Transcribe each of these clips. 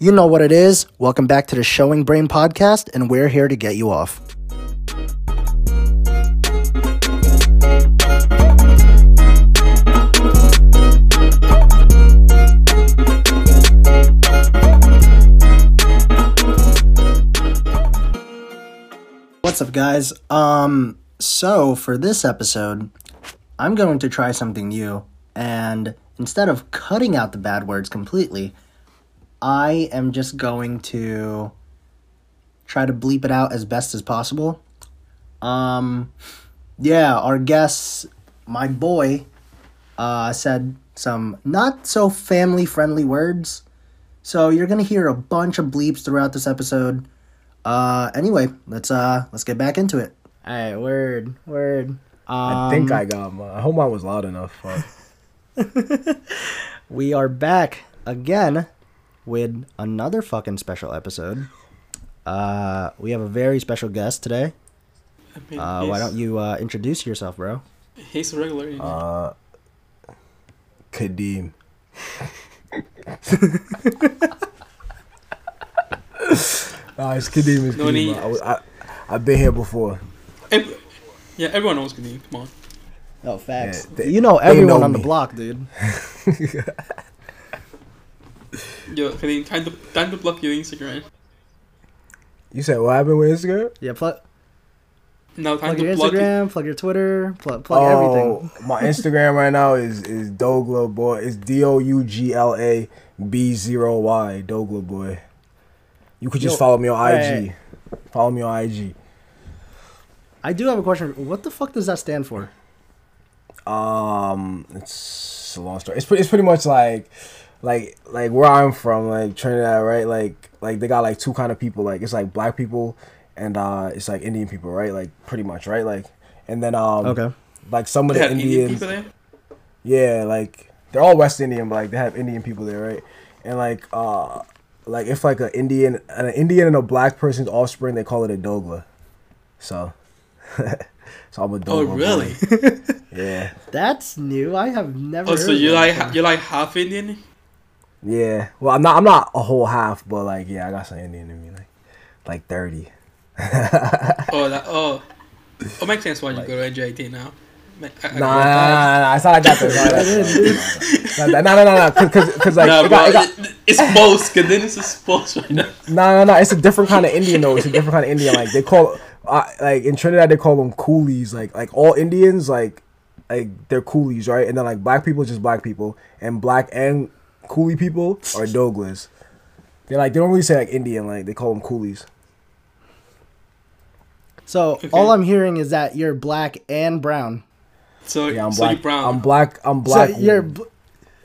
You know what it is. Welcome back to the Showing Brain podcast, and we're here to get you off. What's up, guys? Um, so for this episode, I'm going to try something new, and instead of cutting out the bad words completely, I am just going to try to bleep it out as best as possible. Um, yeah, our guest, my boy, uh, said some not so family friendly words. So you're gonna hear a bunch of bleeps throughout this episode. Uh, anyway, let's uh let's get back into it. All right, word, word. Um, I think I got mine. I hope mine was loud enough. Fuck. we are back again with another fucking special episode. Uh, we have a very special guest today. I mean, Uh, why don't you uh, introduce yourself, bro? He's a regular. You know? Uh, Kadeem. nah, it's Kadeem. It's No Kadeem. I, I, I've been here before. Ev- yeah, everyone knows Kadeem. Come on. Oh, facts. Yeah, they- you know everyone know on the block, dude. Yo, Kadeem, time to time to plug your Instagram. You said what happened with Instagram? Yeah, plug, Now time plug your to plug. it. Instagram, plug your Twitter, plug, plug oh, everything. my Instagram right now is is Dogla boy. It's D O U G L A B zero Y Dogla boy. You could just Yo, follow me on IG. right. Follow me on IG. I do have a question. What the fuck does that stand for? Um, it's a long story. It's pretty. It's pretty much like, like, like where I'm from, like Trinidad, right? Like, like they got like two kind of people. Like it's like black people, and uh, it's like Indian people, right? Like pretty much, right? Like, and then um, Okay. like some of They the have Indian Indians, yeah, like they're all West Indian, but like they have Indian people there, right? And like, uh, like if like an Indian, an Indian and a black person's offspring, they call it a Dogla. So, so I'm a Dogla. Oh, really? Yeah. That's new. I have never. oh, heard so you that like before. ha- you like half Indian? Yeah. Well, I'm not. I'm not a whole half, but like, yeah, I got some Indian in me, like, like thirty. Oh, that oh, oh makes sense why you go to JT now. I- I- Nah, nah, nah, nah, It's not like that. though. Nah, nah, nah, nah, nah, cause, cause, like, Nah, it bro, got, it got, it- it's both. Kadeem is just both right now. nah, nah, nah. It's a different kind of Indian though. It's a different kind of Indian. Like they call, uh, like in Trinidad they call them coolies. Like, like all Indians, like, like they're coolies, right? And then like black people, just black people, and black and coolie people are Doglas. They're like they don't really say like Indian. Like they call them coolies. So Okay. all I'm hearing is that you're black and brown. So Yeah, I'm so black. you brown. I'm black. I'm black. So you're bl-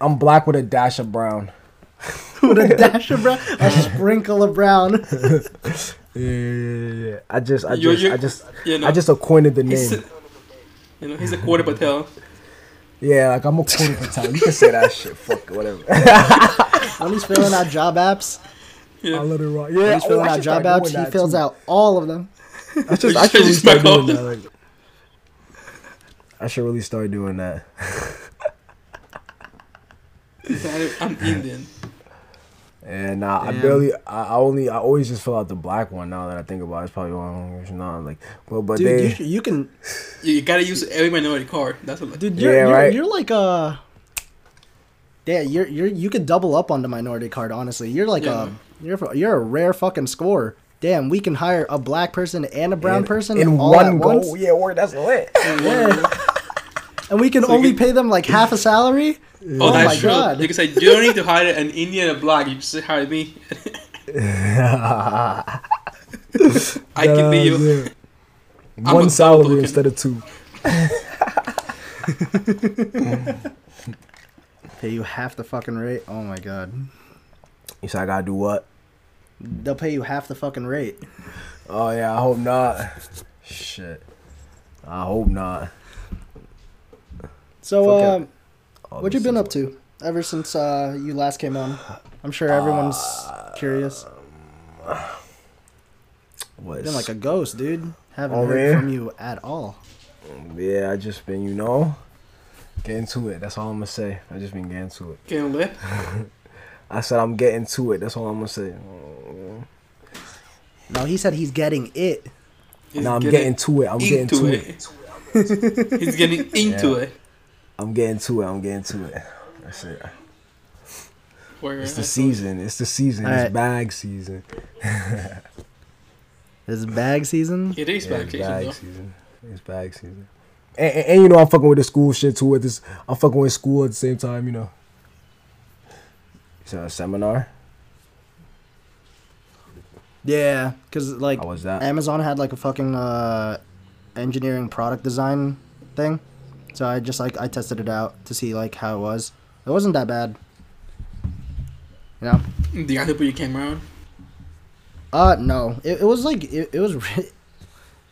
I'm black with a dash of brown. with a dash of brown, a sprinkle of brown. Yeah, yeah, yeah, yeah. I just, I You're- just, you're- I just, you know, I just acquainted the name. a, you know he's a quarter patel. Yeah, like I'm a quarter Patel. You can say that shit. Fuck it, whatever. When he's filling out job apps, Yeah. I let it rock. when Yeah, he's filling oh, out job apps, he fills too. out all of them. I should, I should really start doing that. Like, I should really start doing that. I'm Indian. And nah, I barely, I, I only, I always just fill out the black one. Now that I think about it, it's probably wrong. Not like, but but Dude, they, you, sh- you can, You, you gotta use every minority card. That's a dude. You're, Yeah, you're, right. you're like a. Yeah, you're you're you could double up on the minority card. Honestly, you're like Yeah. a you're you're a rare fucking scorer. Damn, we can hire a black person and a brown in- person in all one at go. once, Yeah, word. That's lit. Yeah. and we can So only can- pay them like half a salary. Oh, Oh that's my true. God. You can say you don't need to hire an Indian and a black. You just hire me. I can be you. I'm One salary instead of two. Pay you half the fucking rate. Oh my god. You said I gotta do what? They'll pay you half the fucking rate. Oh yeah, I hope not. Shit. I hope not. So, Fuck um, what you been up to ever since uh, you last came on? I'm sure everyone's curious. What Been like a ghost, dude. Haven't Oh, heard man. from you at all. Yeah, I just been, you know, getting to it. That's all I'm gonna say. I just been getting to it. Getting lit. I said I'm getting to it. That's all I'm gonna say. No, he said he's getting it. He's No, I'm getting to it. I'm getting to it. it. He's getting into Yeah. it. I'm getting to it. I'm getting to it. That's it. Where It's the season. It's the season. Alright. It's bag season. It's bag season. It is Yeah, back season, bag though. season. It's bag season. And, and, and you know I'm fucking with the school shit too. With this, I'm fucking with school at the same time. You know. It's a seminar. Yeah, because like How was that? Amazon had like a fucking uh, engineering product design thing, so I just like I tested it out to see like how it was. It wasn't that bad. You know? Do you have to put your camera on? Uh, no. It, it was like it, it was re-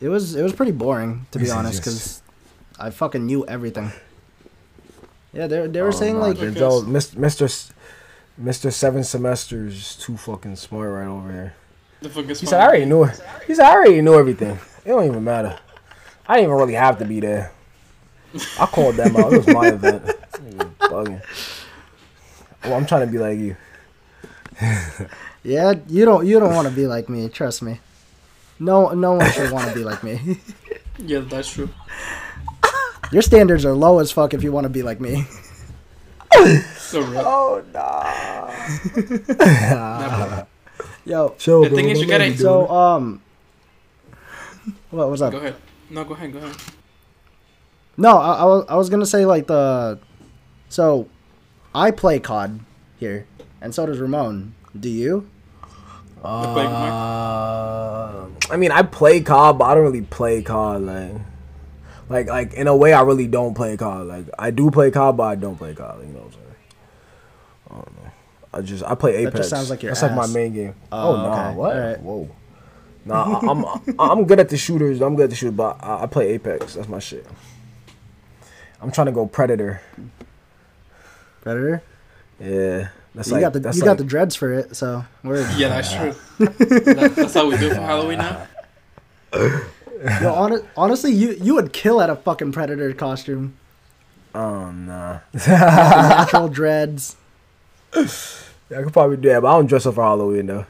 it was it was pretty boring to be Yes, honest yes. because I fucking knew everything. Yeah, they they were Oh, saying nah, like Okay. Denzel, Mis- Mr. Mr. Seven Semesters is too fucking smart right over here. The fuck is He said I already knew it. He said I already knew everything. It don't even matter. I didn't even really have to be there. I called them out. It was my event. Nigga Bugging. Well, I'm trying to be like you. yeah you don't you don't want to be like me trust me. No no one should want to be like me. Yeah, that's true. Your standards are low as fuck if you want to be like me. So real. Oh nah. Nah. Yo, Chill, The bro. thing is, you gotta- let me do so um, what was up? Go ahead. No, go ahead. Go ahead. No, I, I was I was gonna say like the, so, I play COD here, and so does Ramon. Do you? Uh, I mean, I play COD, but I don't really play COD. Like, like, like in a way, I really don't play COD. Like, I do play COD, but I don't play COD. You know what I'm saying? I don't know. I just I play That Apex. just sounds like your That's like my main game. Oh, no! nah, okay. what? Alright. Whoa. Nah, I- I'm I'm good at the shooters. I'm good at the shooters, but I, I play Apex. That's my shit. I'm trying to go Predator. Predator. Yeah, that's you like got the that's you like, got the dreads for it, so we're Yeah, that's true. That- that's how we do for Halloween now. Yo, hon- honestly, you you would kill at a fucking Predator costume. Oh nah. Natural dreads. Yeah, I could probably do that, but I don't dress up for Halloween though.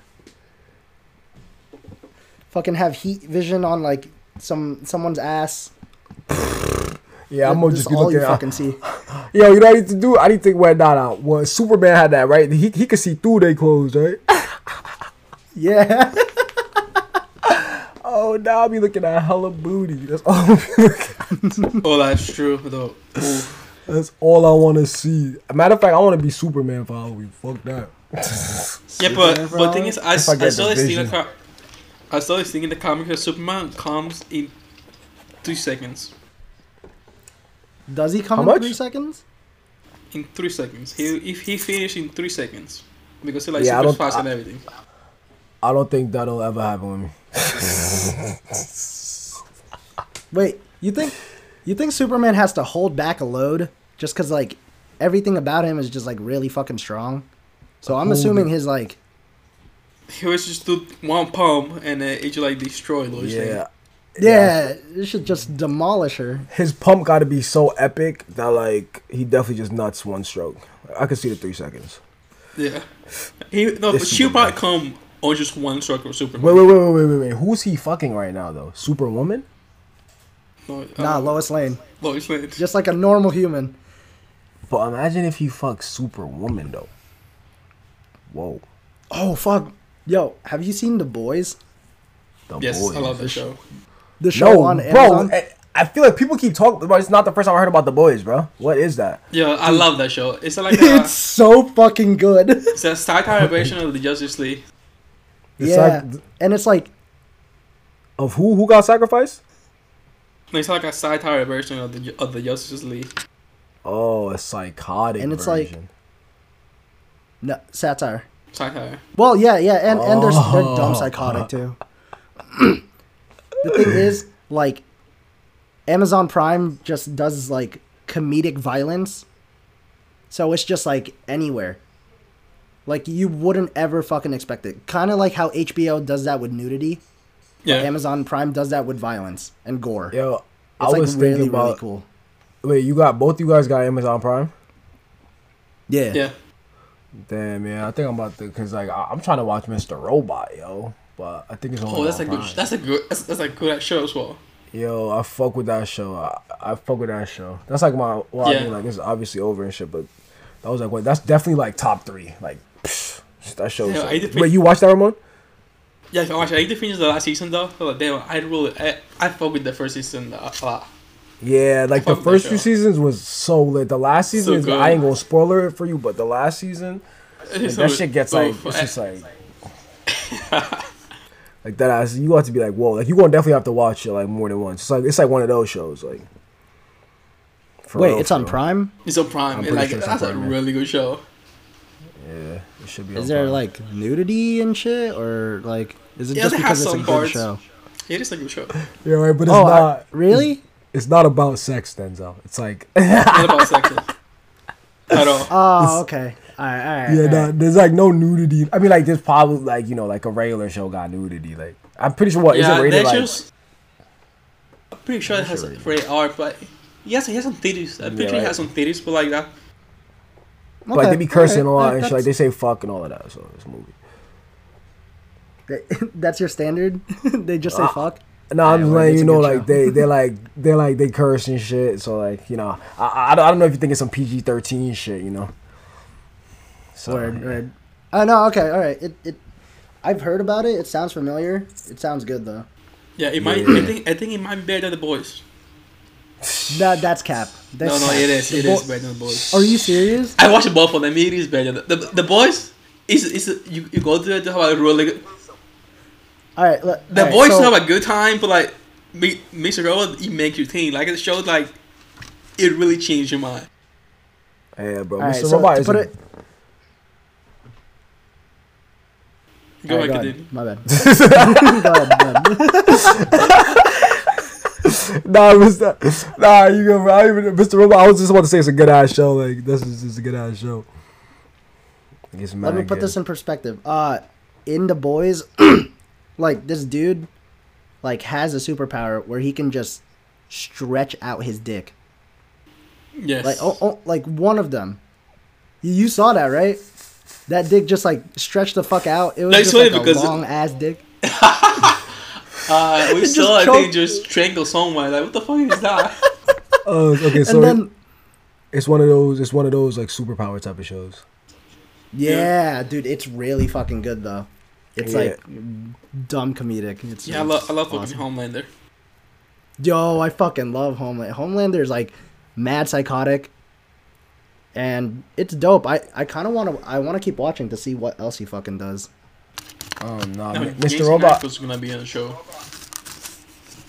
Fucking have heat vision on like some someone's ass. Yeah, I'm gonna just is be all looking. you at- fucking see. Yo, you know what I need to do? I need to wear that out. Well, Superman had that, right? He he could see through their clothes, right? Yeah. Oh, now I'll be looking at hella booty. That's all. I'll be looking- Oh, that's true though. Ooh. That's all I want to see. Matter of fact, I want to be Superman for Halloween. Fuck that. Yeah, but Superman, but the thing is, I, I I saw the this thing. in the co- I saw this thing in the comic that Superman comes in three seconds. Does he come How in much? three seconds? In three seconds, he if he finish in three seconds because he like Yeah, super fast I- and everything. I don't think that'll ever happen with me. Wait, you think you think Superman has to hold back a load just because like everything about him is just like really fucking strong? So I'm Hold assuming it. his like He was just do one pump and uh, it just like destroyed those Yeah. Yeah, it should just demolish her. His pump got to be so epic that like he definitely just nuts one stroke. I could see the three seconds. Yeah. He no, This but she'll probably come on just one stroke of Superman. Wait, wait, wait, wait, wait, wait, wait. Who's he fucking right now though? Superwoman? No, Nah, uh, Lois Lane, Lois Lane. just like a normal human. But imagine if he fucks Superwoman though. Whoa. Oh fuck, yo, have you seen The Boys? The Boys. Yes, boys. I love that show. The show No, on bro. Amazon. I, I feel like people keep talking, but it's not the first time I heard about the boys, bro. What is that? Yeah, I love that show. It's like a, it's so fucking good. it's a satire version of the Justice League. The yeah, sac- and it's like of who? Who got sacrificed? It's like a satire version of the of the Justice League. Oh, a psychotic And it's like- no, satire. Satire. Well, yeah, yeah, and and they're they're Oh. dumb psychotic too. the thing is, like, Amazon Prime just does like comedic violence, so it's just like anywhere. Like you wouldn't ever fucking expect it. Kind of like how HBO does that with nudity. Yeah. Amazon Prime does that with violence and gore. Yo, it's I like was really thinking about. really cool. Wait, you got both you guys got Amazon Prime? Yeah. Yeah. Damn, man. I think I'm about to, cause like I- I'm trying to watch Mr. Robot, yo. But I think it's only Oh, that's a good. That's a good. That's, that's a good show as well. Yo, I fuck with that show. I, I fuck with that show. That's like my. Well, I Yeah. mean, like it's obviously over and shit, but that was like what? That's definitely like top three. Like psh, that show. Yeah, I did Wait, you watched that, Ramon? Yeah, I watch, I to finish the last season though. So like, damn, I really, I, I fuck with the first season a lot. Yeah, like the first few seasons was so lit. The last season So is. I ain't gonna spoiler it for you, but the last season like, It's that shit gets so like it's just like like that. Ass, you have to be like whoa, like you gonna definitely have to watch it like more than once. It's like it's like one of those shows like. For Wait, real, it's for on real. Prime. It's on Prime. I'm and like sure it's on that's a Prime, yeah. really good show. Yeah, it should be. Is on there Prime. like nudity and shit, or like is it Yeah, just they because it's a some good parts. show? It is a good show. yeah, right, but it's Oh, I- not. really? It's not about sex, Denzel. It's like Not about sex at all. Oh, okay. All right, all right. yeah, all nah, right. there's like no nudity. I mean, like there's probably like you know like a regular show got nudity. Like I'm pretty sure what is yeah, it rated that like? shows. I'm pretty sure it has a rated R, but yes, it has some titties. I'm pretty Yeah, sure it right. has some titties, but like that. But like they be cursing a lot alright, and shit. Like they say fuck and all of that. So it's a movie. That's your standard. they just say Uh, fuck. No, I'm Yeah, just well, letting you know, like show. they they like they like they curse and shit. So like you know, I I, I don't- I don't know if you think it's some PG thirteen shit, you know. So Word, yeah. word. Oh no, okay, all right. It it. I've heard about it. It sounds familiar. It sounds good though. Yeah, it might. Yeah. I think. I think it might be better than the boys. That that's cap. That's no, no, cap. it is. The It bo- is better than the boys. Are you serious? I watched both of them. It is better. The, the, the boys is is you, you go to it to have a really good. All right. Look, The all right, boys so- have a good time, but like Mi- Mr. Robot, it makes you think. Like it shows, like it really changed your mind. Yeah, bro. All right, Mr. so Robot to is put a- it. Go all right, ahead, go My bad. go ahead. Go nah, Mr. Nah, you go, bro. I even, Mr. Robot. I was just about to say it's a good ass show. Like this is just a good ass show. Let me put good. this in perspective. Uh, in the boys, like this dude, like has a superpower where he can just stretch out his dick. Yes. Like oh, oh like one of them. You, you saw that right? That dick just like stretched the fuck out. It was Like, just sorry, like a because- long ass dick. uh, we just saw I think choked. just strangle someone. Like what the fuck is that? Oh, okay. So then it's one of those. It's one of those like superpower type of shows. yeah, dude, it's really fucking good though. It's Yeah. like dumb comedic. It's yeah, I love I love fucking awesome. Homelander. Yo, I fucking love Homeland Homelander. Homelander's like mad psychotic, and it's dope. I, I kind of want to I want to keep watching to see what else he fucking does. Oh no, I mean, Mr. Jason Robot. was gonna be on the show.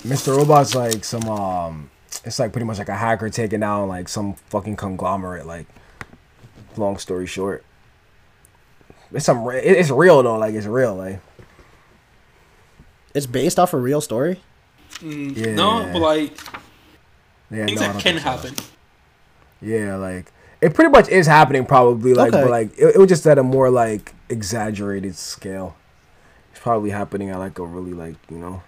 Mr. Robot's like some um it's like pretty much like a hacker taking down like some fucking conglomerate like long story short. It's some re- it's real though, like it's real, like It's based off a real story. Mm, Yeah. No, but like yeah, things no, that can think so. happen. Yeah, like it pretty much is happening probably like Okay. but like it, it was just at a more like exaggerated scale. It's probably happening at like a really like, you know.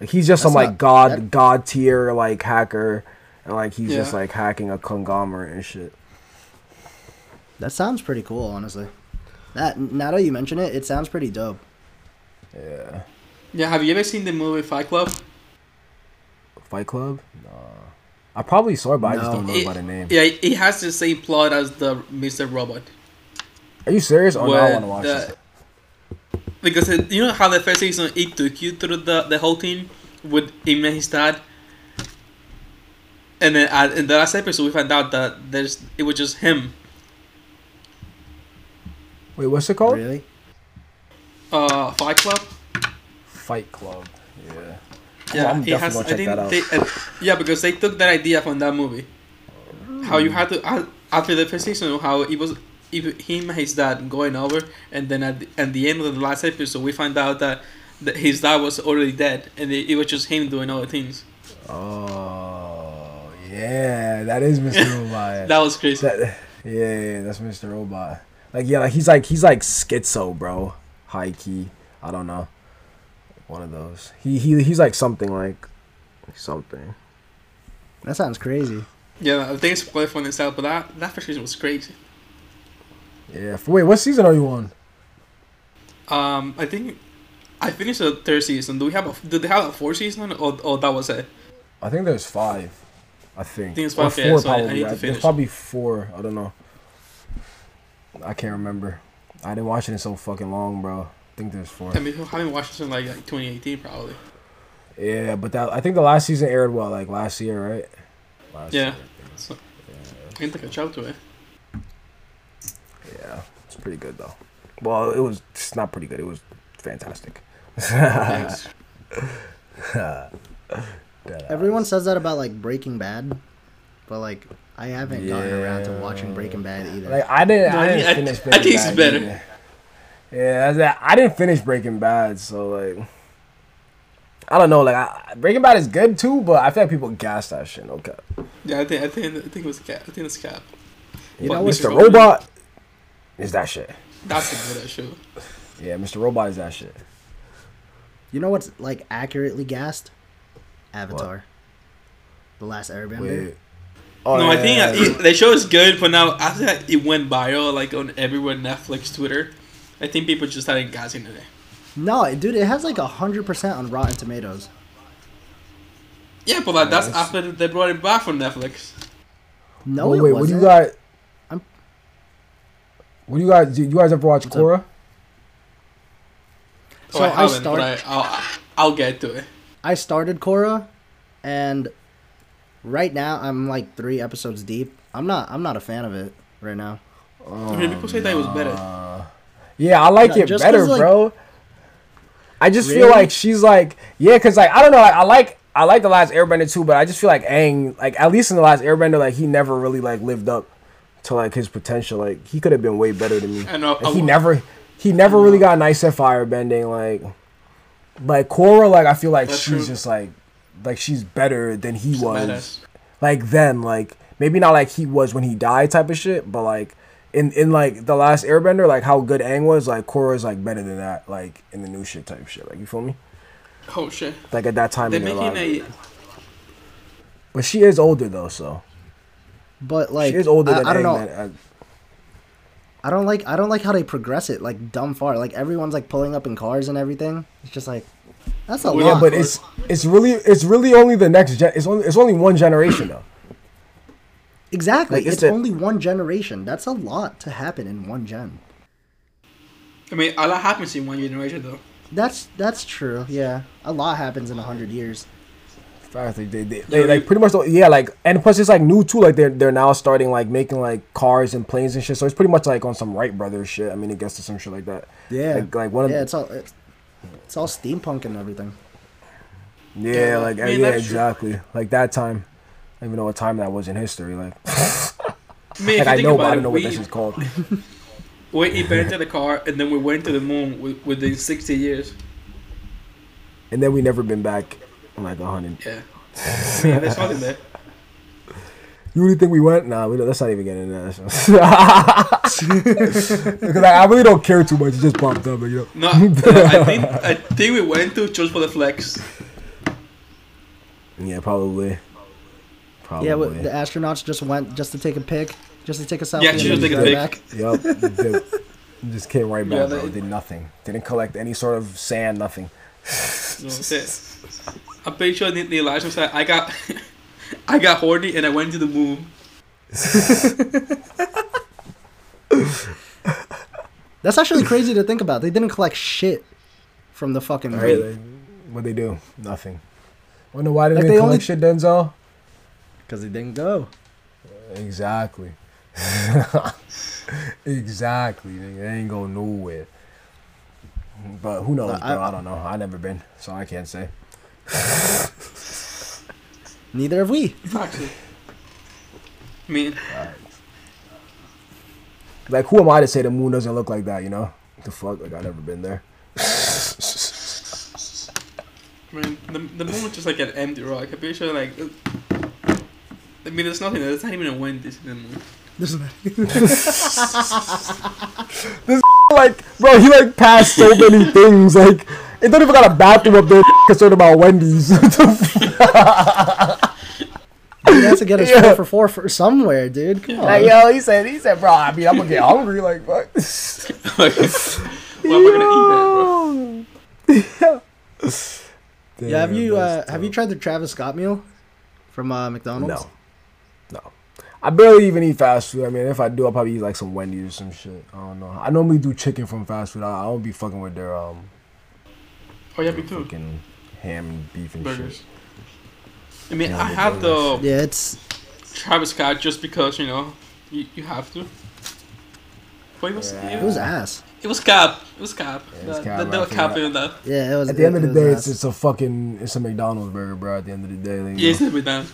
Like he's just some That's like god that- god tier like hacker and like he's just like hacking a conglomerate and shit. That sounds pretty cool, honestly. That now that you mention it, it sounds pretty dope. Yeah. Yeah, have you ever seen the movie Fight Club? Fight Club? No. I probably saw it, but I just don't know It- by the name. Yeah, it has the same plot as the Mr. Robot. Are you serious? Oh, no, I want to watch the- this. Because it, you know how the first season it took you through the the whole thing with him and his dad, and then at, in the last episode we found out that there's it was just him. Wait, what's it called? Really? Uh, Fight Club. Fight Club. Yeah. Yeah, I'm definitely has. gonna I check think that out. they, uh, yeah, because they took that idea from that movie. How you had to uh, after the first season, how it was if him and his dad going over, and then at the, at the end of the last episode, we find out that, that his dad was already dead, and it, it was just him doing all the things. Oh, yeah. That is Mr. Robot. That was crazy. That- yeah, yeah, that's Mr. Robot. Like, yeah, like he's like he's like schizo, bro. High key. I don't know. One of those. He he he's like something like something. That sounds crazy. Yeah, I think it's quite fun itself, but that that first season was crazy. Yeah. f- Wait, what season are you on? Um, I think I finished the third season. Do we have a? Did they have a fourth season or, or that was it? I think there's five. I think. I think it's Or five, yeah, so I- I probably. need to There's finish. probably four. I don't know. I can't remember. I didn't watch it in so fucking long, bro. I think there's four. I mean, I haven't watched it since like, like 2018 probably. Yeah, but that I think the last season aired well, like last year, right? Last Yeah. year. So, I need to catch up to it. Yeah, it's pretty good though. Well, it was it's not pretty good. It was fantastic. Everyone says that about like Breaking Bad, but like I haven't gotten around to watching Breaking Bad either. Like I didn't. No, I I didn't I- finish. I Breaking think it's better. either. Yeah, that. I didn't finish Breaking Bad, so like, I don't know. Like, I, Breaking Bad is good too, but I feel like people gas that shit. Okay, Yeah, I think I think I think it was Cap. I think it's Cap. you But know, Mr. Mr. Robot- Robot is that shit. That's a good show. Yeah, Mr. Robot is that shit. you know what's like accurately gassed? Avatar. The Last Airbender. Wait. Oh, no, I think yeah, uh, yeah. it, the show is good, but now after that it went viral like on everywhere, Netflix, Twitter. I think people just started gassing today. No, dude, it has like a hundred percent on Rotten Tomatoes. Yeah, but like, that's after they brought it back from Netflix. No, Wait, it wait, what do you got? I'm- What do you guys? Do you guys ever watch Korra? Oh, so So I I haven't, but I, I'll I'll get to it. I started Korra, and right now I'm like three episodes deep. I'm not. I'm not a fan of it right now. I mean, people say that it was better. Oh, Uh, yeah, I like No, it better, like- bro. I just feel like she's like, yeah, cause like I don't know, like, I like I like the last Airbender too, but I just feel like Aang, like at least in the last Airbender, like he never really like lived up to like his potential. Like he could have been way better than me. I know. Like, he I- never he never really got nice at firebending. Like like Korra, like I feel like That's she's true. just like like she's better than he She's was like then like maybe not like he was when he died type of shit but like in in like the last airbender like how good Aang was like Korra's like better than that like in the new shit type shit like you feel me Oh shit! like at that time They're in their making lives. a. but she is older though so But like, she is older I, than I don't Aang know. that- uh, I don't like. I don't like how they progress it like dumb far. Like everyone's like pulling up in cars and everything. It's just like that's a Well, lot. yeah but it's it's really it's really only the next gen it's only it's only one generation though exactly. like, it's it's the- only one generation. That's a lot to happen in one gen. I mean, a lot happens in one generation though. That's that's true. Yeah, a lot happens in a hundred years. Fact, they, they, they, they like pretty much yeah like and plus it's like new too like they're they're now starting like making like cars and planes and shit so it's pretty much like on some Wright brothers shit I mean it gets to some shit like that Yeah, like, like one of yeah. the, It's all it's, it's all steampunk and everything. Yeah, Yeah, like I mean, yeah, that's true. exactly. Like that time. I don't even know what time that was in history. Like, I mean, like I know, but I don't know what this is called. we invented the car and then we went to the moon wi- within 60 years. And then we never been back in like a hundred. Yeah. I mean, there's nothing there. You really think we went? Nah, we don't, let's not even get into that. Because like, I really don't care too much. It just popped up, you know. No, uh, I think I think we went to just for the flex. Yeah, probably. Probably. Yeah, what, the astronauts just went just to take a pic, just to take a selfie. Yeah, just to take a back. Yup. They just came right back, Yeah, bro. Did nothing. Didn't collect any sort of sand. Nothing. No. I'm pretty sure the, the Elijah said I got I got horny and I went to the moon. That's actually crazy to think about. They didn't collect shit from the fucking Right? moon what they do? Nothing. Wonder why they Like, didn't they collect only- shit, Denzel? Because they didn't go. Exactly. exactly. Nigga. They ain't going nowhere. But who knows, But bro? I- I, don't know. I never been, so I can't say. Neither have we. Actually. I mean, Like, who am I to say the moon doesn't look like that? You know? The fuck? Like, I've never been there. I mean the, the moon is just like an empty rock. I'm pretty sure like. I mean, there's nothing there. There's not even a wind in the moon. like, bro, he like passed so many things. Like, it don't even got a bathroom up there. Concerned about Wendy's. What the fuck? he has to get his Yeah. four for four for somewhere, dude. Come on. Like yo, he said, he said, bro. I mean, I'm gonna get hungry. Like, fuck. Like, well, we're gonna eat that, bro. yeah, have Damn, you uh, that's have you tough. tried the Travis Scott meal from uh, McDonald's? No, no. I barely even eat fast food. I mean, if I do, I'll probably eat like some Wendy's or some shit. I don't know. I normally do chicken from fast food. I, I don't be fucking with their um Oh yeah, me too. fucking ham and beef and Burgers. shit. I mean, Yeah, I have had the Yeah, it's Travis Scott just because you know you, you have to. But it was Yeah. it was ass. it was cap. It was cap. Yeah, it was cap, that- they I were forgot. capping that. Yeah, it was. At the end of the it day, ass. it's it's a fucking it's a McDonald's burger, bro. At the end of the day, like, Yeah, it's know, a bit down.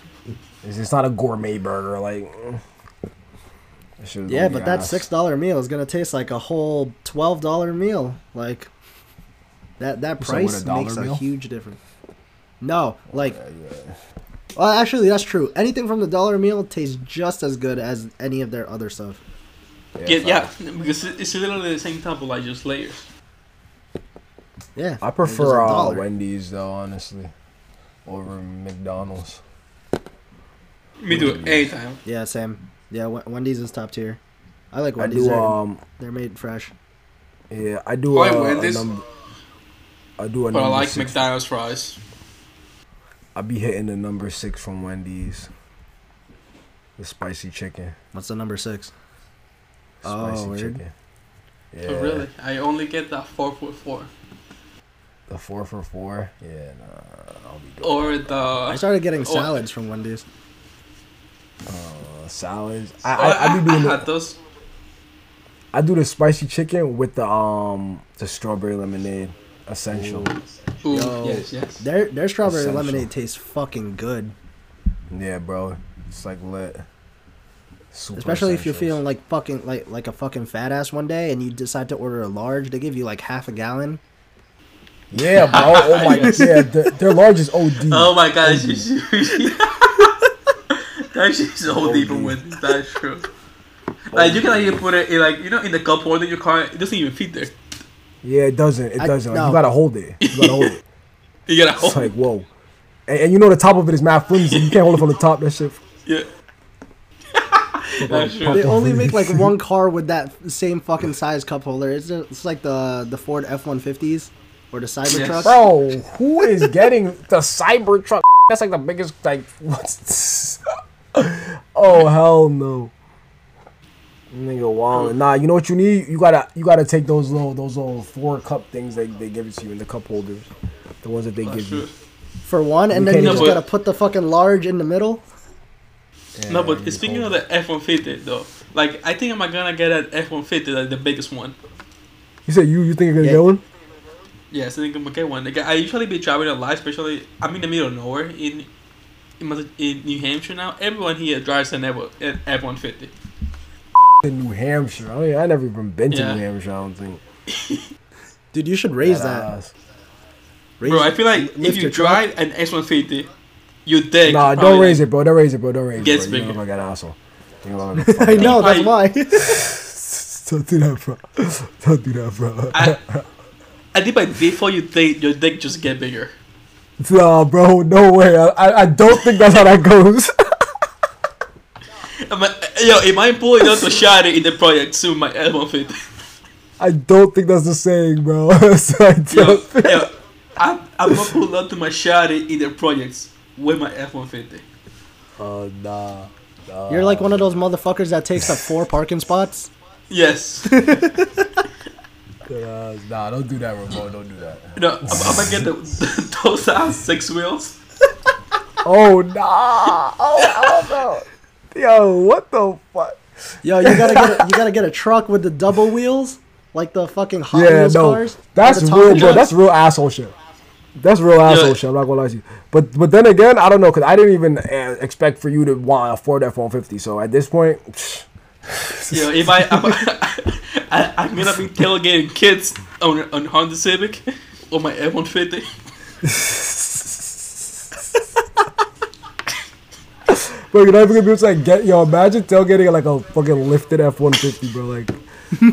It's, it's not a gourmet burger. Like. That shit was Yeah, but that ass. six dollar meal is gonna taste like a whole twelve dollar meal. Like that that You said what, price a dollar makes a huge difference. No, like Yeah, yeah. well, actually that's true. Anything from the dollar meal tastes just as good as any of their other stuff. Yeah, yeah, facts. because it's literally the same type of like just layers. Yeah, I prefer uh. Wendy's though, honestly, over McDonald's. Me too, Wendy's. anytime. Yeah, same. Yeah, Wen- Wendy's is top tier. I like I Wendy's. do they're, um they're made fresh. yeah I do Oh, uh, and a Wendy's? number. I do a But I like six. McDonald's fries. I be hitting the number six from Wendy's. The spicy chicken. What's the number six? Oh, Spicy weird. chicken. Yeah. Oh, really? I only get that four for four. The four for four. Yeah, nah, I'll be doing Or the. I started getting oh. salads from Wendy's. Uh, salads. I, Oh, I, I be doing I the, had those. I do the spicy chicken with the um the strawberry lemonade essential. Ooh, Yo. yes, yes. Their their strawberry Essential. lemonade tastes fucking good. Yeah, bro, it's like lit. Super Especially if you're feeling like fucking like like a fucking fat ass one day and you decide to order a large, they give you like half a gallon. Yeah, bro. Oh my god, yeah, their, their large is OD. Oh my god, she's that shit's so deep in with That's true. Like you can like even put it in like you know in the cup holder in your car. It doesn't even fit there. Yeah, it doesn't. It I- doesn't. Like, no. You gotta hold it. You gotta hold it. You gotta It's hold. like whoa, and, and you know the top of it is mad flimsy. You can't hold it from the top. That shit. Yeah. That's true. They only make like one car with that same fucking size cup holder. It's, it's like the the Ford F one fifties or the Cybertruck. Yes. Bro, who is getting the Cybertruck? That's like the biggest like what's Oh hell no. Nigga wow. Nah, you know what you need? You gotta you gotta take those little those little four cup things they, they give it to you in the cup holders. The ones that they That's give true. you. For one, and You then you just gotta put the fucking large in the middle. No, but speaking hold of the F one fifty though, like I think I'm gonna get an F one fifty, like the biggest one. You said you you think you're gonna Yeah. get one? Yes, I think I'm gonna get one. Like, I usually be traveling a lot, especially I'm in the middle of nowhere in in, New Hampshire now. Everyone here drives an F uh, one fifty. In New Hampshire. I, mean, I never even been to Yeah. New Hampshire, I don't think. Dude, you should raise Dead that. Raise, Bro, I feel like if you your truck. drive an X one fifty, you dig. Nah, don't probably, raise it, bro. Don't raise it, bro. Don't raise Gets it, bro. You bigger. look like an asshole. You look like a I fucking- know that's I- why. Don't do that, bro. Don't do that, bro. I, I think by default you think your dick just get bigger. Nah, bro. No way. I, I, I don't think that's how that goes. I'm like, yo, if I'm pulling out the shot in the project soon, my F one fifty. I don't think that's the saying, bro. so I Yo, don't. yo, I'm, I'm gonna pull out to my shot in the projects with my F one fifty. Oh, nah. nah. You're like one of those motherfuckers that takes up four parking spots. Yes. Uh, nah, don't do that, Ramon. Don't do that. No, I'm, I'm gonna get the, those ass six wheels. Oh, nah. Oh, hell no. Yo, what the fuck? Yo, you gotta get a, you gotta get a truck with the double wheels, like the fucking Hot yeah, Wheels no. cars. That's real, bro. That's real asshole shit. That's real asshole Yeah. shit. I'm not gonna lie to you. But but then again, I don't know because I didn't even uh, expect for you to want a Ford F-150. So at this point, psh, You if I, I'm, I, I'm gonna be tailgating kids on on Honda Civic on my F one fifty. bro, you're not even gonna be able to like get yo. Imagine tailgating like a fucking lifted F-150, bro. Like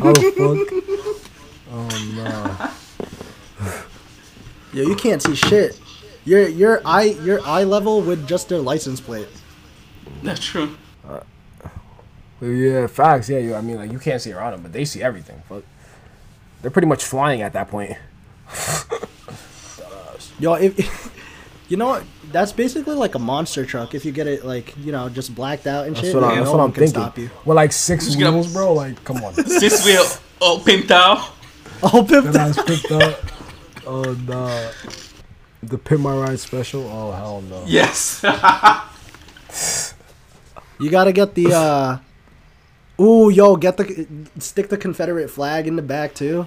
how the fuck? Oh no. Yo, you can't see shit. Your your eye your eye level with just their license plate. That's true. Well, yeah, facts. Yeah, you, I mean, like you can't see around them, but they see everything. Fuck. They're pretty much flying at that point. Yo, if you know what, that's basically like a monster truck. If you get it like you know just blacked out and That's shit, what, I, like, that's no what I'm thinking. stop you. With like six Just gonna- wheels, bro. Like, come on. Since we're all pimped out, Oh, pimped That out. ass picked up. Oh no. The Pimp My Ride special? Oh hell no. yes. You gotta get the. uh Ooh, yo, get the stick the Confederate flag in the back too.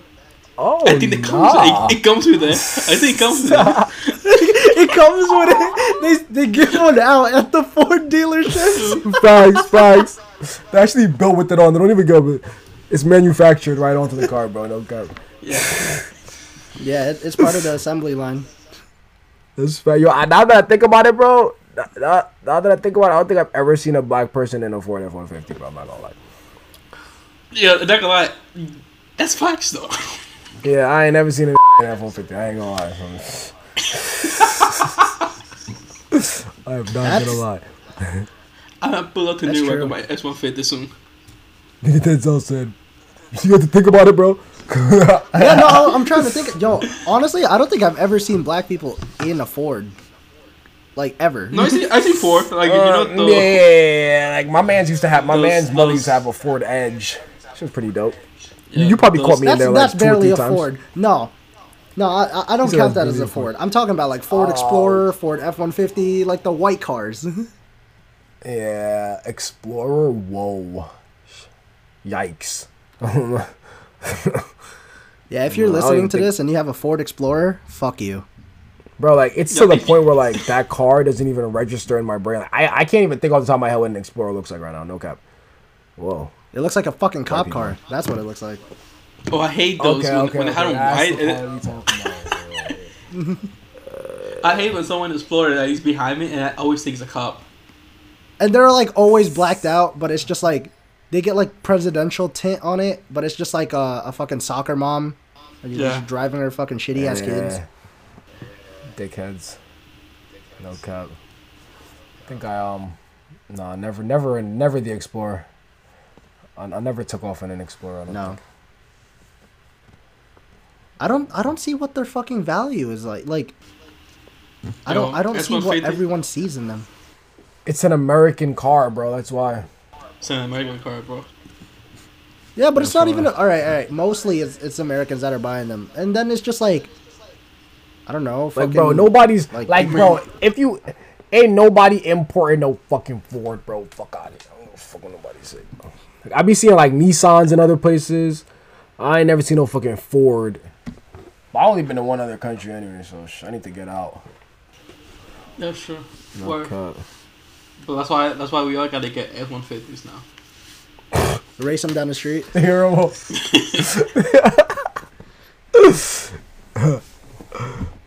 Oh I think it comes. nah. It, it comes with it. I think it comes with it. it comes with it. They they give one out at the Ford dealerships. facts, facts. They actually built with it on. They don't even go with it's manufactured right onto the car, bro. No cap. Yeah. yeah, it, it's part of the assembly line. That's fact. Yo, I- now that I think about it, bro. Now, now- now that I think about it, I don't think I've ever seen a black person in a Ford F one fifty, bro. I'm not gonna lie. Yeah, not gonna lie. That's facts though. Yeah, I ain't never seen an F one fifty. I ain't gonna lie. I am not That's- gonna lie. I'm gonna pull out the That's new true. record by F150 soon. Nigga Denzel said, "You have to think about it, bro." Yeah, no, I'm trying to think. Yo, honestly, I don't think I've ever seen black people in a Ford, like ever. No, I see. I see four. Like you Uh, know, the, yeah, yeah, yeah, yeah. Like my man's used to have. My Those- man's mother used to have a Ford Edge. She was pretty dope. yeah, you probably those- caught me in that's there like that's two or barely three a times. Ford. No, no, I, I- I don't These are count that as a a Ford. Ford. I'm talking about like Ford Oh. Explorer, Ford F-150, like the white cars. Yeah, Explorer. Whoa, yikes. yeah, if you're No, listening to think- this and you have a Ford Explorer, fuck you. Bro, like it's to the point where like that car doesn't even register in my brain. Like, I I can't even think off the top of my head what an Explorer looks like right now. No cap. Whoa. It looks like a fucking cop be car. That's what it looks like. Oh, I hate those when, when they had them white. and- I hate when someone explorer he's behind me and I always think it's a cop. And they're like always blacked out, but it's just like they get like presidential tint on it, but it's just like a, a fucking soccer mom. And you're Yeah. just driving her fucking shitty ass kids. Dickheads. No cap. I think I um, no, never, never, never the Explorer. I, I never took off in an Explorer. I don't No. think. I don't I don't see what their fucking value is like. Like hmm. I don't Yo, I don't see what everyone sees in them. It's an American car, bro. That's why. It's an American car, bro. Yeah, but it's not why. even all right. All right, mostly it's, it's Americans that are buying them, and then it's just like I don't know, Like, bro, nobody's like, like, bro. If you ain't nobody importing no fucking Ford, bro. Fuck out of here. I don't give a fuck what nobody say. Bro. Like, I be seeing like Nissans in other places. I ain't never seen no fucking Ford. But I only been to one other country anyway, so sh- I need to get out. Yeah, sure. No Word. cap. But that's why that's why we all gotta get F one fifties now. race them down the street. Terrible.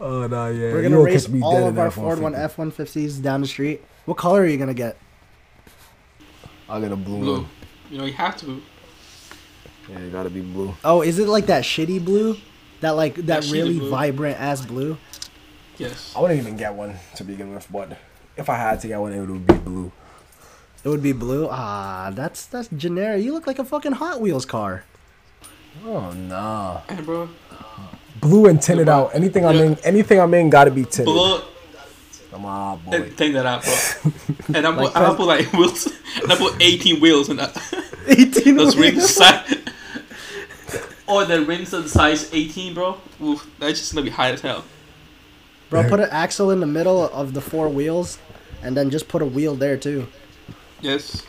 oh no, yeah. We're gonna gonna race me all dead of in our that Ford One 450. F one fifties down the street. What color are you gonna get? I'll get a blue, Blue. one. You know, you have to. Yeah, it gotta be blue. Oh, is it like that shitty blue? That like that That really vibrant ass blue? Yes. I wouldn't even get one to begin with, but if I had to get one, it would be blue. It would be blue. Ah, that's that's generic. You look like a fucking Hot Wheels car. Oh nah. And bro, Blue and tinted Yeah, out. Anything I'm in, anything I'm in, gotta be tinted. below Come on, boy. take that out, bro. And I Like put, I put like wheels. And I put eighteen wheels in that. Eighteen. Those wheels. rings size. or the rims of the size eighteen, bro. Oof, that's just gonna be high as hell. Bro, put an axle in the middle of the four wheels, and then just put a wheel there too. Yes.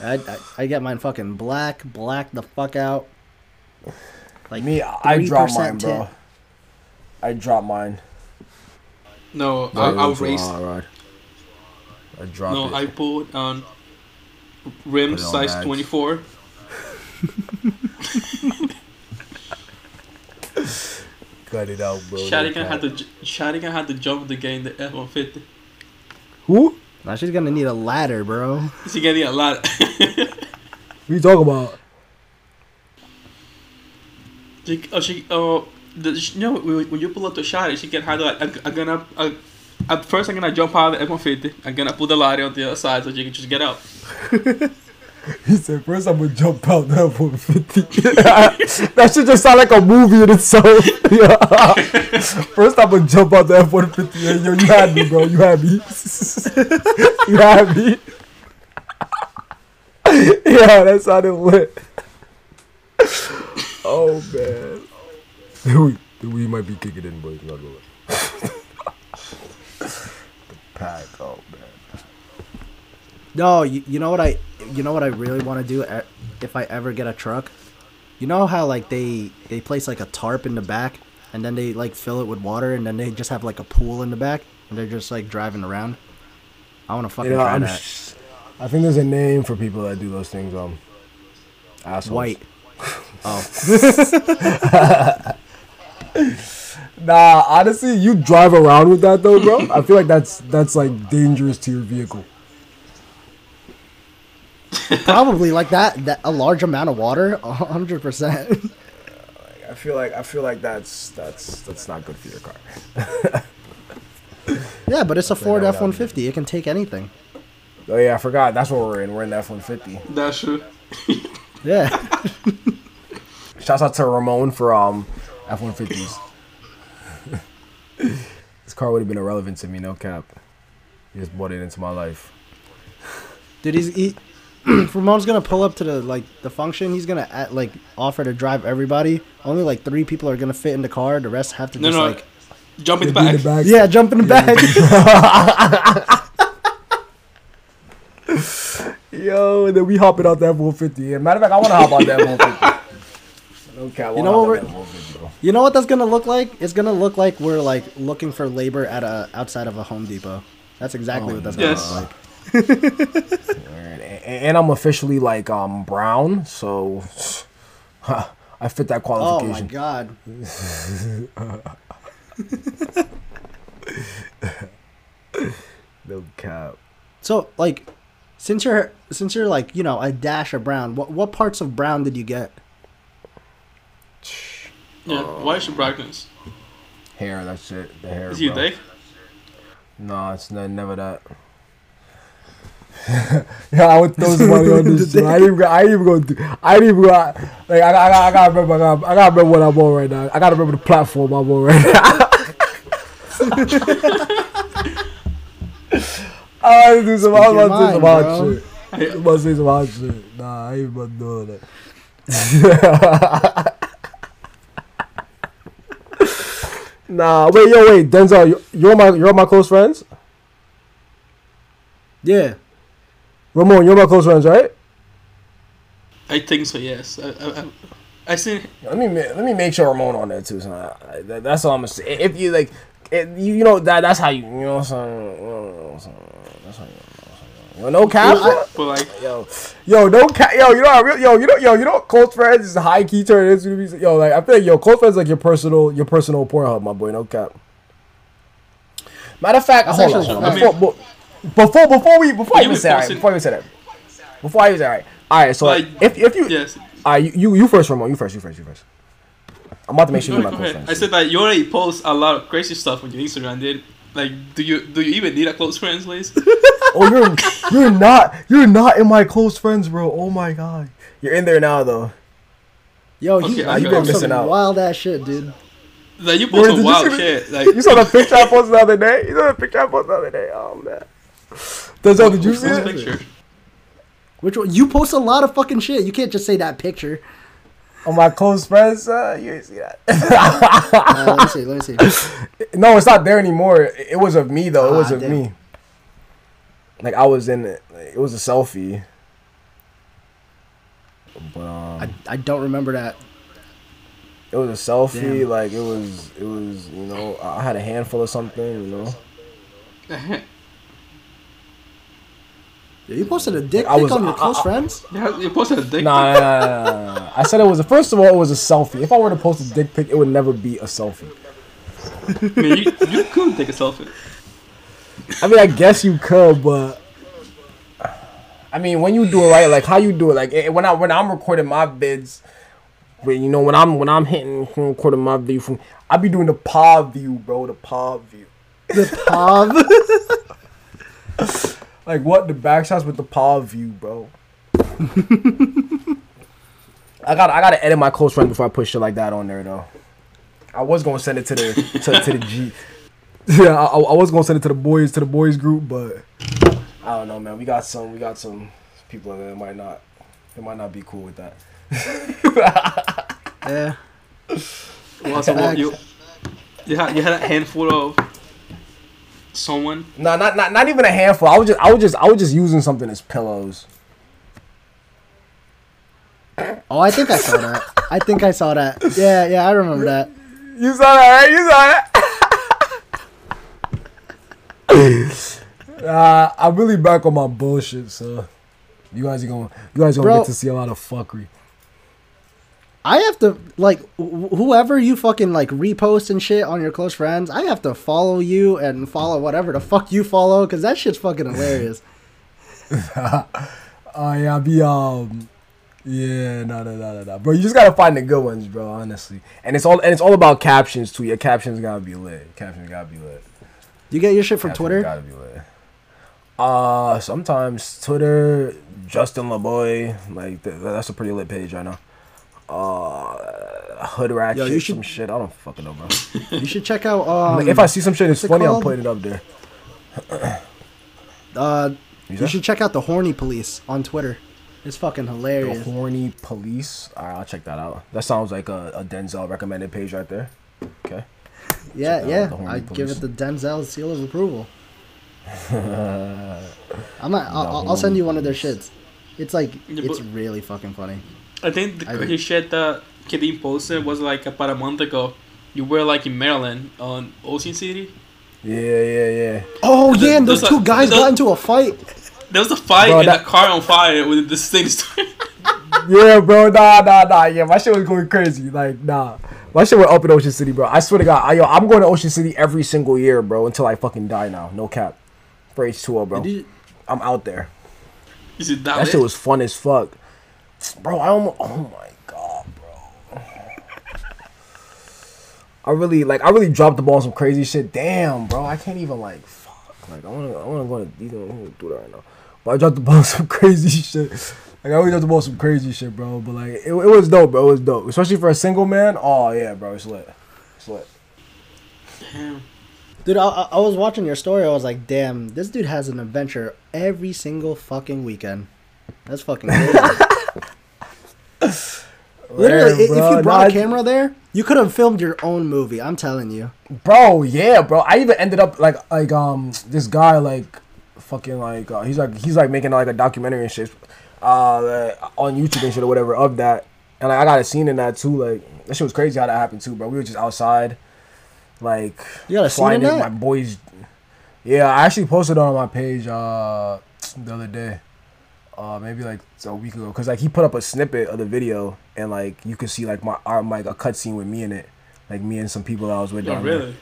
I, I, I get mine fucking black, black the fuck out. Like Me, I drop 3% mine, bro. tint. I drop mine. No, I, I'll race. Alright. I drop No, it. I put on rim Put it on size bags. twenty four. Cut it out, bro. Shadigan had to j- Shadigan had to jump to get in the F one fifty. Who? Now she's gonna need a ladder, bro. Is he getting a ladder. What you talking about? she, oh, she, oh, the, you know, when you pull up the shot, she can have like a, a gun up, a, At first, I'm gonna jump out of the F-150. I'm gonna put the ladder on the other side so you can just get out. He said, first I'm gonna jump out the F 150. that should just sound like a movie in itself. yeah. First I'm gonna jump out the F 150. Yo, yo, you had me, bro. You had me. you had me. yeah, that sounded lit. oh, man. The weed, the weed might be kicking in, boys. Not gonna the pack, oh, man. No, you, you know what I you know what I really want to do e- if I ever get a truck. You know how like they they place like a tarp in the back and then they like fill it with water and then they just have like a pool in the back and they're just like driving around. I want to fucking You know, try I'm that. sh- I think there's a name for people that do those things. Um, assholes. White. Oh, Nah, honestly, you drive around with that though, bro. I feel like that's that's like dangerous to your vehicle. probably like that. That a large amount of water, hundred percent. I feel like I feel like that's that's that's not good for your car. Yeah, but it's a Ford F one fifty. It can take anything. Oh yeah, I forgot. That's what we're in. We're in the F one fifty. That's true. Yeah. Shouts out to Ramon for um F one fifties. This car would have been irrelevant to me, no cap. He just brought it into my life. Dude, he's he. Ramon's gonna pull up to the like the function. He's gonna at, like offer to drive everybody. Only like three people are gonna fit in the car. The rest have to No, just no. like Jump in the Be in back. the back. yeah, jump in the back. Yo, and then we hopping out that 150. Yeah, matter of fact, I want to hop out that 150. Okay, I You know what we're- that 150, bro. You know what that's gonna look like? It's gonna look like we're like looking for labor at a outside of a Home Depot. That's exactly Oh, what that's gonna yes. look like. And, and I'm officially like um brown, so I fit that qualification. Oh my god. no cap. So like, since you're since you're like you know a dash of brown, what what parts of brown did you get? Yeah. Uh, why is your brightness? Hair, that's it. The hair. Is you bro. dick? No, it's ne- never that. yeah, I would throw some money on this shit. I didn't even. go- I didn't even go. do- I didn't even go. Like I, I, I, I gotta remember. I gotta, I gotta remember what I'm on right now. I gotta remember the platform I'm on right now. I was about to do some. I was your about to do some hot shit. I was about to say some hot shit. Nah, I ain't about to do that. Nah, wait, yo, wait, Denzel, you- you're my, you're my close friends. Yeah. Ramon, you're my close friends, right? I think so. Yes. I, I, I, I seen. Let me ma- let me make sure Ramon on there too. So I, that, that's all I'm gonna say. If you like, it, you, you know that that's how you you know what I'm saying. You know what I'm saying? That's how you. You know, no cap. But like, yo, yo, no cap. Yo, you know, I real, yo, you know, yo, you know, what close friends is a high key turn into. be- Yo, like I feel like yo, close friends like your personal, your personal Pornhub, my boy. No cap. Matter of fact, hold on, hold on. true. Before, before, before we, before I even say that, before I even say that, before I even say that, all right, all right. So Like, if if you, yes. all right, you, you you first, Ramon. You first. You first. You first. I'm about to make sure you're my close ahead. friends. I said that you already post a lot of crazy stuff on your Instagram, dude. Like, do you do you even need a close friends list? Oh, you're you're not you're not in my close friends, bro. Oh my god, you're in there now though. Yo, he, Okay, I he got doing Missing out. wild ass shit, dude. like, you Wait, post did you wild see shit. Like, You saw the picture I posted the other day. You saw the picture I posted the other day. Oh man. Denzel, did you see what's it? picture? Which one? You post a lot of fucking shit. You can't just say that picture. On my close friends, uh, you didn't see that. Uh, let me see. Let me see. no, it's not there anymore. It it was of me though. It was Ah, of damn. me. Like I was in it. Like, it was a selfie. But um, I, I don't remember that. it was a selfie. Damn. Like it was. It was. You know, I had a handful of something. You know. Yeah, you posted a dick I pic was- on your I- close I- friends? Yeah, you posted a dick. Nah, nah, nah, nah, nah, nah. I said it was. a, First of all, it was a selfie. If I were to post a dick pic, it would never be a selfie. I mean, you, you could take a selfie. I mean, I guess you could, but I mean, when you do it right, like how you do it, like eh, when I when I'm recording my vids, when you know when I'm when I'm hitting recording my view from, I be doing the pod view, bro, the pod view. the pub. Like what? The back shots with the paw view, bro. I got I gotta edit my close friends before I put shit like that on there though. I was gonna send it to the to, to the G. Yeah, I, I was gonna send it to the boys to the boys group, but I don't know, man. We got some we got some people that might not they might not be cool with that. yeah. Well, so Facts. you, you had you had a handful of someone. No, not not not even a handful. I was just I was just I was just using something as pillows. Oh, I think I saw that. I think I saw that. Yeah, yeah, I remember that. You saw that, right? You saw that. uh, I'm really back on my bullshit, so you guys are going you guys are gonna Bro. get to see a lot of fuckery. I have to like wh- whoever you fucking like repost and shit on your close friends. I have to follow you and follow whatever the fuck you follow because that shit's fucking hilarious. Oh yeah, I be um yeah, no no no no no. Bro, you just gotta find the good ones, bro, honestly. And it's all and it's all about captions too. Your captions gotta be lit. Captions gotta be lit. You get your shit from Twitter. Gotta. Uh sometimes Twitter, Justin LeBoy, like th- that's a pretty lit page right now. Uh hood rat Yo, shit, you should- some shit. I don't fucking know, bro. You should check out. Um, like if I see some shit that's what's it funny, I'm putting it up there. uh, You you should check out the Horny Police on Twitter. It's fucking hilarious. The horny police. Alright, I'll check that out. That sounds like a, a Denzel recommended page right there. Okay. Yeah, Check yeah. I give it the Denzel seal of approval. I'm not, I'll, I'll- I'll send you one of their shits. It's like Yeah, it's really fucking funny. I think the I crazy shit that Kadeem posted was like about a month ago. You were like in Maryland on Ocean City. Yeah, yeah, yeah. Oh The- yeah, and those those two are- guys those- got into a fight. There was a fight Bro, and that- a car on fire with this thing. Yeah, bro, nah, nah, nah. Yeah, my shit was going crazy. Like, nah. My shit went up in Ocean City, bro. I swear to God, I, yo, I'm going to Ocean City every single year, bro, until I fucking die now. No cap. For H2O, bro. You- I'm out there. That, That shit was fun as fuck. Bro, I almost, oh my God, bro. I really, like, I really dropped the ball on some crazy shit. Damn, bro. I can't even, like, fuck. Like, I want to, I want to go to, you know, do that right now. But I dropped the ball on some crazy shit. Like, I always dropped the ball on some crazy shit, bro. But, like, it, it was dope, bro. It was dope. Especially for a single man. Oh, yeah, bro. It's lit. It's lit. Damn. Dude, I, I I was watching your story. I was like, damn, this dude has an adventure every single fucking weekend. That's fucking crazy. Literally, i- if you brought Nah, a camera there, you could have filmed your own movie. I'm telling you. Bro, yeah, bro. I even ended up like like um this guy like fucking like uh, he's like he's like making like a documentary and shit uh on YouTube and shit or whatever of that. And like I got a scene in that too. Like that shit was crazy how that happened too, bro. We were just outside, like You got a scene in that? my boys. Yeah, I actually posted it on my page uh the other day. Uh, maybe like a week ago, cause like he put up a snippet of the video, and like you could see like my arm like a cutscene with me in it, like me and some people I was with. Oh, down there. really?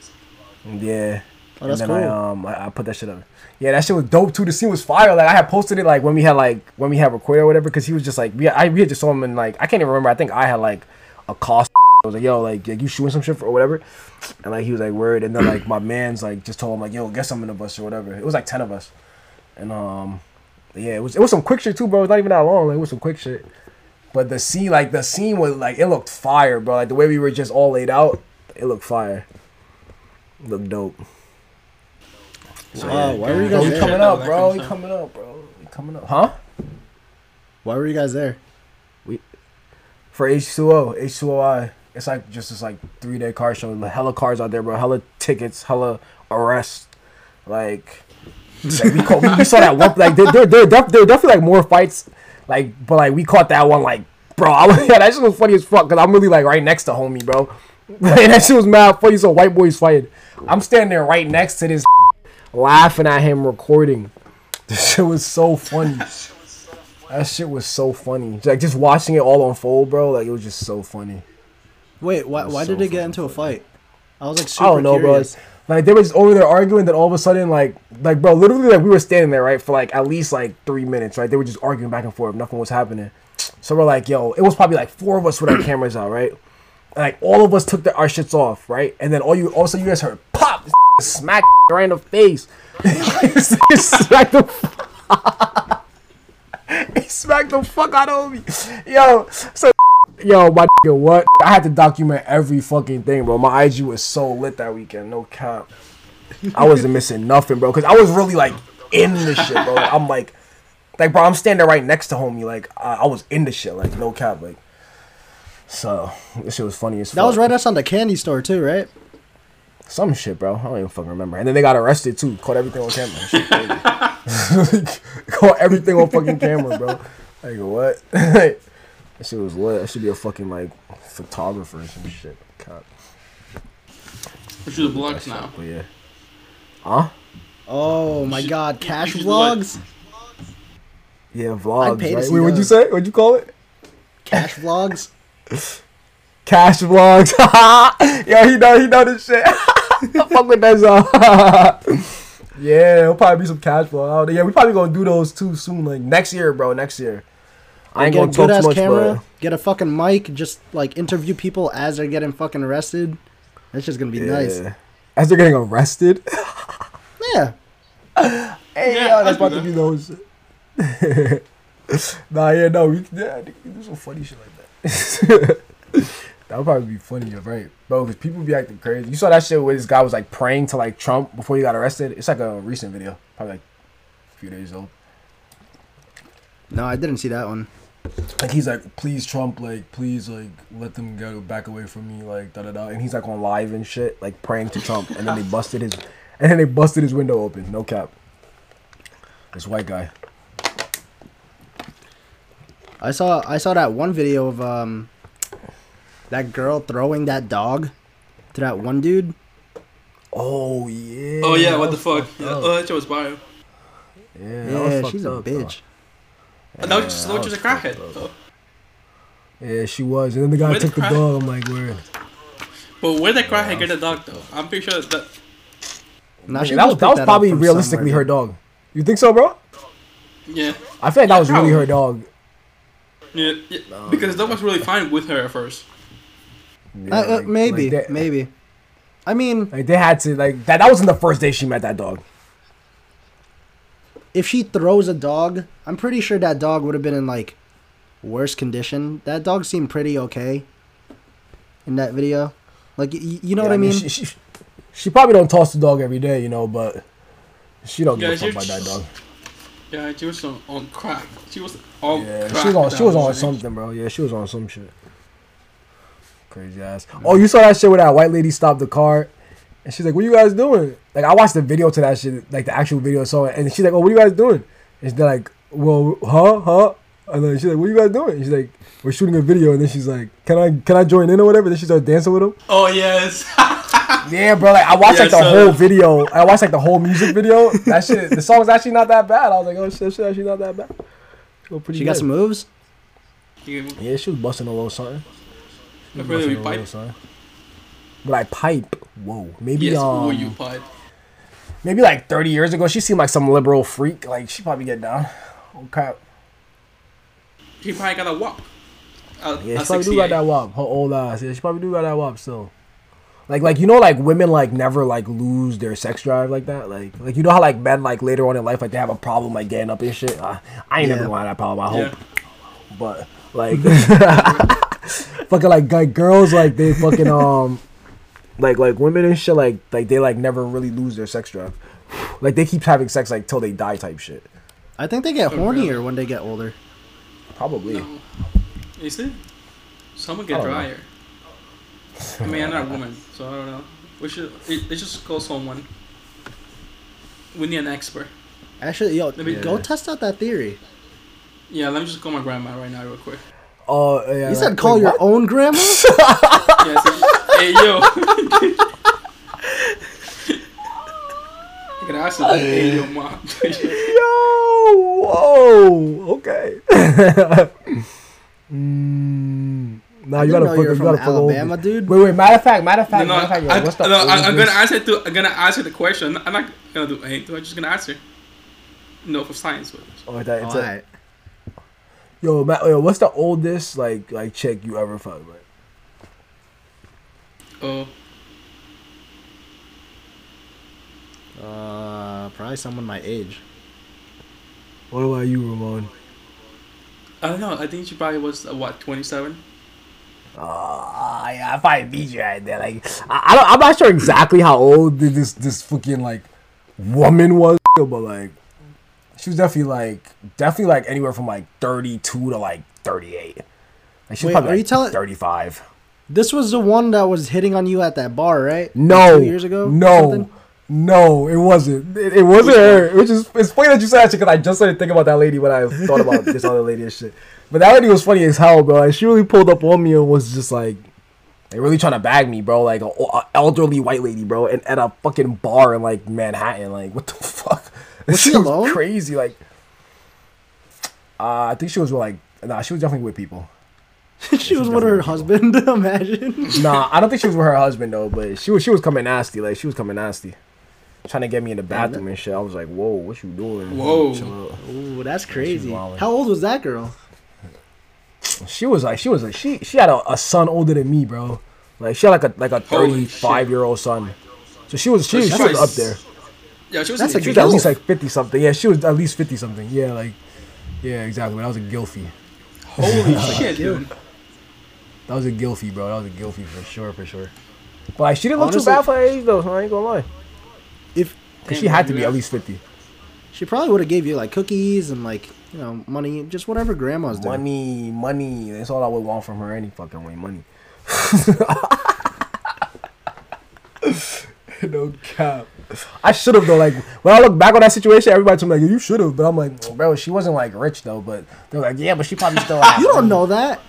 Yeah. Oh, that's and then cool. I um I, I put that shit up. Yeah, that shit was dope too. The scene was fire. Like I had posted it like when we had like when we had recorded or whatever, because he was just like we I we had just saw him in like I can't even remember. I think I had like a cost. I was like, yo, like, like you shooting some shit for or whatever, and like he was like word, and then like my man's like just told him like, yo, get some in the bus or whatever. It was like ten of us, and um yeah, it was it was some quick shit too, bro. It was not even that long. Like it was some quick shit. But the scene, like the scene was like it looked fire, bro. Like the way we were just all laid out, it looked fire. It looked dope. Oh, why were you guys we there? coming up, bro. of We coming up, bro. We coming up. Huh? Why were you guys there? We For H2O, H2OI. It's like just this like three day car show. Like, hella cars out there, bro. Hella tickets, hella arrests. Like, like we, caught, we, we saw that one. Like there, there, there, def- there definitely like more fights. Like, but like we caught that one. Like, bro, I was, yeah, that shit was funny as fuck. Cause I'm really like right next to homie, bro. Like, that shit was mad funny. So white boys fighting. I'm standing there right next to this, laughing at him recording. This shit was so funny. That shit was so funny. Like just watching it all unfold, bro. Like it was just so funny. Wait, why, why so did it get into a fight? I was like I don't know, curious. bro. Like they were just over there arguing. Then all of a sudden, like, like bro, literally, like we were standing there, right, for like at least like three minutes, right. They were just arguing back and forth. Nothing was happening. So we're like, yo, it was probably like four of us with our cameras out, right. And, like all of us took the, our shits off, right, and then all you also you guys heard pop. Smack right in the face. he smacked the. he smacked the fuck out of me. Yo, so yo, my nigga, what? I had to document every fucking thing, bro. My IG was so lit that weekend. No cap. I wasn't missing nothing, bro. Cause I was really like in the shit, bro. I'm like, like, bro, I'm standing right next to homie. Like, I, I was in the shit. Like, no cap. Like, so this shit was funny as fuck. That was right outside the candy store too, right? Some shit, bro. I don't even fucking remember. And then they got arrested too. Caught everything on camera. Shit. Caught everything on fucking camera, bro. Like what? that shit was lit. I should be a fucking like photographer or some shit. God. We should do vlogs now. But yeah. Huh? Oh my should- god, cash should do like- vlogs? Yeah, vlogs. pay to Right? see Wait, what'd you say? What'd you call it? Cash vlogs? Cash vlogs. Yo, he know he know this shit. I fuck with that song. yeah, it'll probably be some cash flow. out. Yeah, we probably gonna do those too soon. Like next year, bro. Next year. I ain't get a gonna talk good too ass much, camera, but get a fucking mic, just like interview people as they're getting fucking arrested. That's just gonna be nice. As they're getting arrested. Yeah. Hey, Yeah, yo, that's I'll about do to be those. nah, yeah, no, we, yeah, I think we do some funny shit like that. That would probably be funny, you're right, bro. Because people be acting crazy. You saw that shit where this guy was like praying to like Trump before he got arrested. It's like a recent video, probably like a few days old. No, I didn't see that one. Like he's like, please Trump, like please like let them go back away from me, like da da da. And he's like on live and shit, like praying to Trump. And then they busted his, and then they busted his window open. No cap. This white guy. I saw I saw that one video of um that girl throwing that dog to that one dude. Oh yeah. Oh yeah, what the fuck? Yeah, oh, that shit was bio. Yeah, that was Yeah, she's a up, though. bitch. And that was just, that that was a crackhead. Though. Yeah, she was. And then the guy Where took the crack- dog. I'm like, where? But where did the crackhead get the dog though? I'm pretty sure that. Nah, Yeah, that was that was up probably realistically her dog. You think so, bro? Yeah. I feel like that Yeah, was really probably. her dog. Yeah, yeah. because the dog was really fine with her at first. Yeah, Uh, uh, like- maybe, like they, maybe. I mean, like they had to like that. That wasn't the first day she met that dog. if she throws a dog, I'm pretty sure that dog would have been in like worse condition. That dog seemed pretty okay in that video. Like, y- you know Yeah, what I mean? She, she, she probably don't toss the dog every day, you know, but she don't give Yeah, a fuck she- about that dog. Yeah, she was on, on crack. She was on Yeah, crack. she was on. She was on something, bro. Yeah, she was on some shit. Crazy ass. Oh, you saw that shit where that white lady stopped the car, and she's like, "What are you guys doing?" Like, I watched the video to that shit, like the actual video. So, and she's like, "Oh, what are you guys doing?" And they're like, "Well, huh, huh?" And then she's like, "What are you guys doing?" And she's like, "We're shooting a video." And then she's like, "Can I, can I join in or whatever?" And Then she started dancing with him. Oh yes. Yeah, bro. Like I watched Yeah, like the so- whole video. I watched like the whole music video. That shit. The song's actually not that bad. I was like, oh shit, shit actually not that bad. She, go pretty She got some moves. Yeah, she was busting a little something. She was Really, we pipe? something. But I pipe. Whoa, maybe yes, um, you pied? maybe like thirty years ago, she seemed like some liberal freak. Like she probably get down. Oh crap. She probably got a walk. Uh, Yeah, a she probably do got that wop. Her old ass. Yeah, she probably do got that wop still. Like, like you know, like women like never like lose their sex drive like that. Like, like you know how like men like later on in life like they have a problem like getting up and shit. Uh, I ain't Yeah. never gonna have that problem. I Yeah. hope, but like, fucking like, like girls like they fucking um, like like women and shit like like they like never really lose their sex drive. Like they keep having sex like till they die type shit. I think they get Oh, hornier really? when they get older. Probably. No. Is it? Someone get don't know. drier. I mean, I'm not a woman, so I don't know. We should. It, let's just call someone. We need an expert. Actually, yo, Let me- go test out that theory. Yeah, let me just call my grandma right now, real quick. Oh yeah. You said like- call wait, your what? own grandma? Yeah, so- hey yo. I gotta ask her. Hey yo, mom. Yo, whoa, okay. mm, nah, you gotta know fuck, you were you gotta fuck over. Dude. Wait, wait. Matter of fact, matter of fact, no, matter of fact. Yo, I, what's the no, I, I'm gonna answer to. I'm gonna answer the question. I'm not gonna do anything. I'm just gonna answer. No, for science. But Oh, that, it's All a- right. Yo, Matt, yo, what's the oldest like like chick you ever fucked with? oh, Uh, probably someone my age. What about you, Ramon? I don't know. I think she probably was uh, what twenty seven. Uh, yeah, I probably beat you right there. Like, I, I don't, I'm not sure exactly how old this this fucking like woman was, but like, she was definitely like definitely like anywhere from like 32 to like 38. Like, she Wait, probably are like you telling- 35. This was the one that was hitting on you at that bar, right? No, Two years ago. No, no, it wasn't. It, it wasn't her. Which is it's funny that you said that because I just started thinking about that lady when I thought about this other lady and shit. But that lady was funny as hell, bro. Like, she really pulled up on me and was just like, they really trying to bag me, bro. Like a, a elderly white lady, bro, and at a fucking bar in like Manhattan. Like, what the fuck? Was she alone? Crazy. Like, uh, I think she was with like, nah, she was definitely with people. she was with her husband. Imagine. Nah, I don't think she was with her husband though, but she was she was coming nasty. Like she was coming nasty, trying to get me in the bathroom and shit. I was like, "Whoa, what you doing?" Whoa. Ooh, that's crazy. How old was that girl? She was like, she was like, she she had a, a son older than me, bro. Like she had like a like a thirty five year old son. So she was she, she she was was- up there. Yeah, she was. That's in a She was at least like fifty something. Yeah, she was at least fifty something. Yeah, like yeah, exactly. That was a Gilfy. Holy shit, dude. That was a Gilfy, bro. That was a Gilfy for sure, for sure. But like, she didn't look Honestly- too bad for her age though. So I ain't gonna lie. If 'Cause she had to be at least fifty. she probably would have gave you like cookies and like you know money, just whatever grandmas do. Money, money. That's all I would want from her any fucking way. Money. no cap. I should have though. Like when I look back on that situation, everybody told me like you should have, but I'm like, bro, she wasn't like rich though. But they're like, yeah, but she probably still. Had You don't money." know that.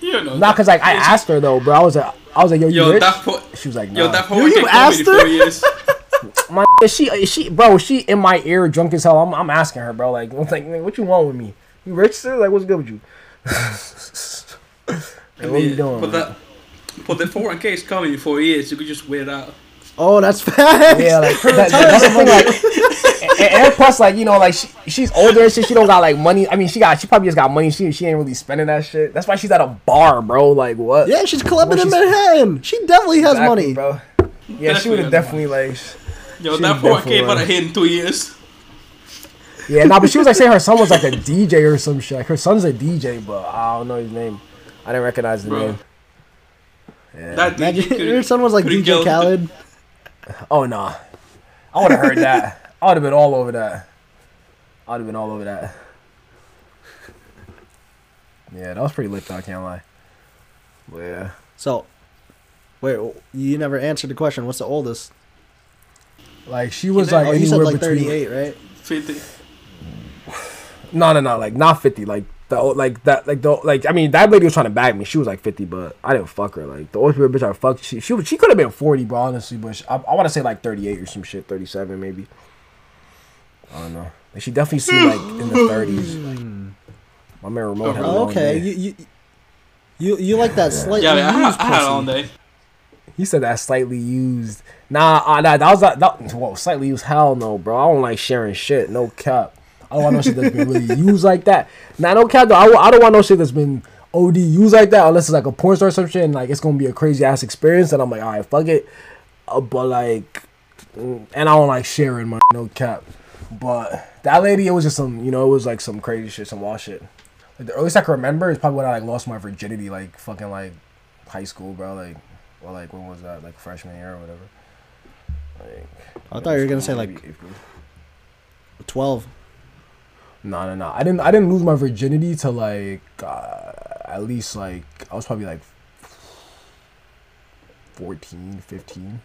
You don't know. Not cause like I asked her though, bro. I was like, I was like, yo, you Yo, rich? that po- she was like, Yo, nah. that You- whole you asked her? four years. My is she is she bro, she in my ear drunk as hell. I'm, I'm asking her, bro, like, I'm like, what you want with me? You rich still? Like, what's good with you? I Like, what are you mean, doing? But that, but the 401k is coming in four years. You could just wait it out. Oh, that's facts. Yeah, like that, that's the thing. Like, and, and plus, like you know, like she, she's older and shit. She don't got like money. I mean, she got she probably just got money. She she ain't really spending that shit. That's why she's at a bar, bro. Like what? Yeah, she's clubbing Well, in she's- Manhattan. She definitely has Exactly, money. bro. Yeah, she would have definitely Definitely like. Yo, She that definitely 401k about to was. in two years. Yeah, nah, but she was like saying her son was like a DJ or some shit. Like, her son's a DJ, but I don't know his name. I didn't recognize the Bro. name. Yeah. That Imagine DJ could- your son was like DJ go- Khaled. Oh nah, I would have heard that. I would have been all over that. I would have been all over that. Yeah, that was pretty lit though. I can't lie. But yeah, So, wait, you never answered the question. What's the oldest? like she was know- like oh, you said like 38, right? 50. No, no, no, like not fifty. Like the old- like that like the like I mean that lady was trying to bag me. She was like fifty, but I didn't fuck her. Like the old people bitch I fucked. She she, she could have been forty, bro. Honestly, but she, I, I want to say like thirty eight or some shit, thirty seven maybe. I don't know. Like, she definitely seemed like in the thirties. My man Ramon had a Oh, long okay. day. You, you you you like that slightly Yeah, man, I, used had- I had pussy. all day. He said that slightly used. Nah, uh, nah, that was that. that whoa, slightly used. Hell no, bro. I don't like sharing shit. No cap. I don't want no shit that's been really used like that. Nah, no cap though. I, I don't want no shit that's been OD used like that unless it's like a porn star or some shit and like it's gonna be a crazy ass experience. And I'm like, all right, fuck it. Uh, but like, mm, and I don't like sharing my no cap. But that lady, it was just some, you know, it was like some crazy shit, some wild shit. Like the earliest I can remember is probably when I like lost my virginity, like fucking like high school, bro. Like, or like when was that? Like freshman year or whatever. Like, I thought you were gonna say like 12. No, no, no. I didn't. I didn't lose my virginity till like uh, at least like I was probably like 14, 15.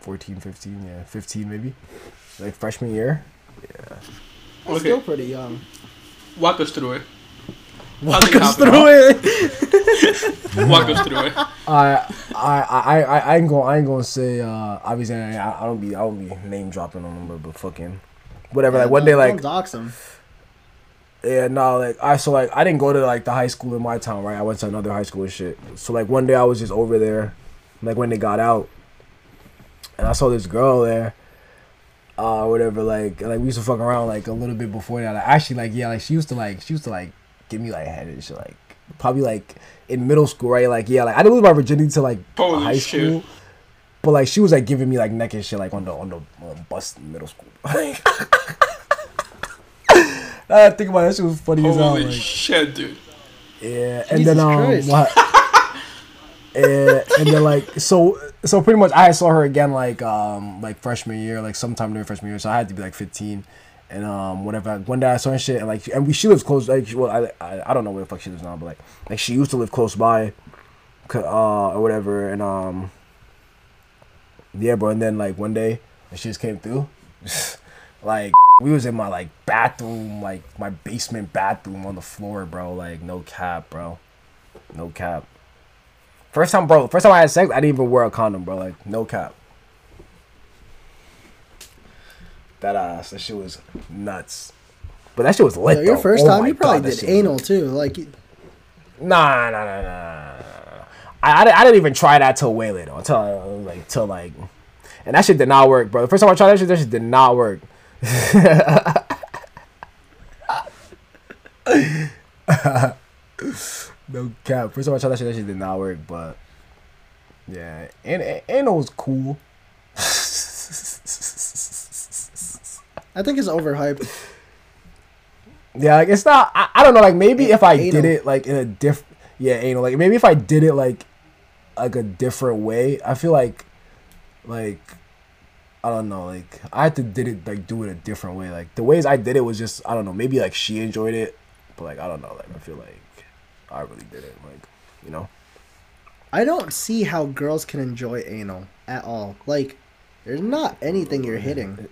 14, 15, yeah, 15 maybe. Like freshman year. That's Okay. Still pretty young. Walk us through it. Walk think us through it. Walk us through it. I I I I I ain't gonna I ain't gonna say uh obviously I, I don't be I don't be name dropping on them but, but fucking whatever like one day like dox him. Yeah, no, like I so like I didn't go to like the high school in my town, right? I went to another high school and shit. So like one day I was just over there, like when they got out, and I saw this girl there, uh, whatever. Like like we used to fuck around like a little bit before that. Like, actually, like yeah, like she used to like she used to like give me like head and shit. Like probably like in middle school, right? Like yeah, like I didn't lose my virginity to like Holy high shit. school. but like she was like giving me like neck and shit like on the on the um, bus in middle school. Now that I think about it, that shit was funny as hell. Holy Like, shit, dude. yeah, and Jesus then um, what? and, and then like so so pretty much I saw her again like um like freshman year like sometime during freshman year so I had to be like fifteen and um whatever one day I saw her and shit and like and we she lives close like well I, I I don't know where the fuck she lives now but like like she used to live close by, c- uh or whatever and um yeah bro and then like one day when she just came through like we was in my like bathroom like my basement bathroom on the floor bro like no cap bro no cap. First time, bro. First time I had sex, I didn't even wear a condom, bro. Like no cap. That ass, that shit was nuts. But that shit was lit. Yo, your though. first Oh time, you probably God, did was anal too. Like, Nah, nah, nah, nah, nah. nah. I, I, I didn't even try that till way later. Until like till like, and that shit did not work, bro. The first time I tried that shit, that shit did not work. no cap. First time I tried that shit, that shit did not work. But yeah, and and anal was cool. I think it's overhyped. Yeah, like it's not. I, I don't know. Like maybe if I Anal. did it like in a diff. Yeah, anal. Like maybe if I did it like like a different way, I feel like like I don't know. Like I had to did it like do it a different way. Like the ways I did it was just I don't know. Maybe like she enjoyed it, but like I don't know. Like I feel like I really did it. Like you know. I don't see how girls can enjoy anal at all. Like, there's not anything you're hitting.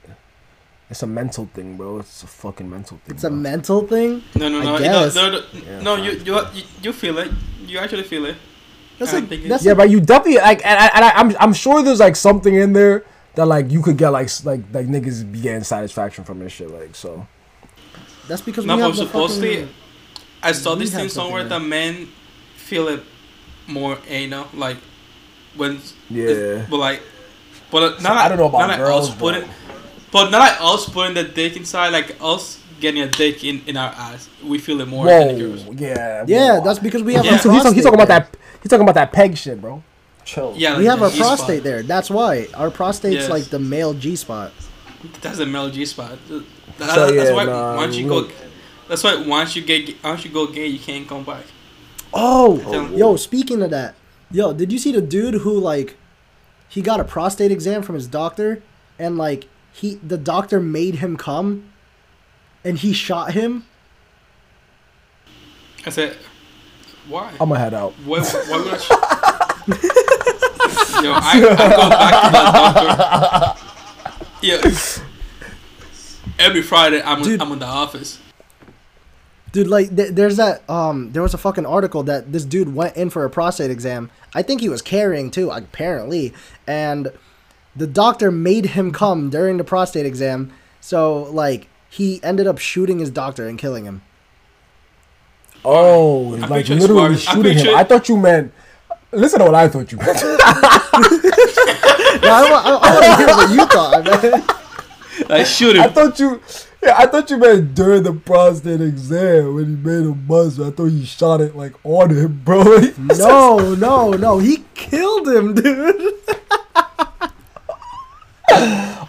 It's a mental thing, bro. It's a fucking mental thing. It's a mental thing. No, no, I no. No, guess. no, no, Yeah, no you, you, you, you feel it. You actually feel it. That's like it- that's Yeah, like, but you definitely like, and, and I, I'm I'm sure there's like something in there that like you could get like like like niggas be getting satisfaction from this shit. Like so. that's because No, we but have the supposedly, fucking, I saw this thing somewhere that men feel it more eh, anal, like when Yeah. but like, but So not I like, don't know about not like girls, us but- putting, but not like us putting the dick inside, like us getting a dick in in our ass. We feel it more than the girls. Yeah. yeah, whoa. that's because we have Yeah. So he's, he's talking about that. He's talking about that peg shit, bro. Chill. Yeah, We like have the our G-spot. prostate there. That's why our prostate's Yes. like the male G spot. That's the male G spot. That, So, that's yeah, why nah, once you look. go, that's why once you get once you go gay, you can't come back. Oh, Oh. yo, speaking of that, yo, did you see the dude who like he got a prostate exam from his doctor and like he the doctor made him come and he shot him? I said, why? I'm gonna head out. Why, why would I? Sh- Yo, I, I go back to the doctor. Yeah. Every Friday, I'm Dude. I'm in the office. Dude, like th- there's that um there was a fucking article that this dude went in for a prostate exam. I think he was carrying too, apparently, and the doctor made him come during the prostate exam. So like he ended up shooting his doctor and killing him. Oh, I'm like picturing literally Suarez- I'm shooting him. I thought you meant. Listen to what I thought you meant. No, I, wa- I, I want to hear what you thought, man. I shoot I him. thought you. Yeah, I thought you meant during the prostate exam when he made a buzz. I thought he shot it like on him, bro. No, no, no. He killed him, dude.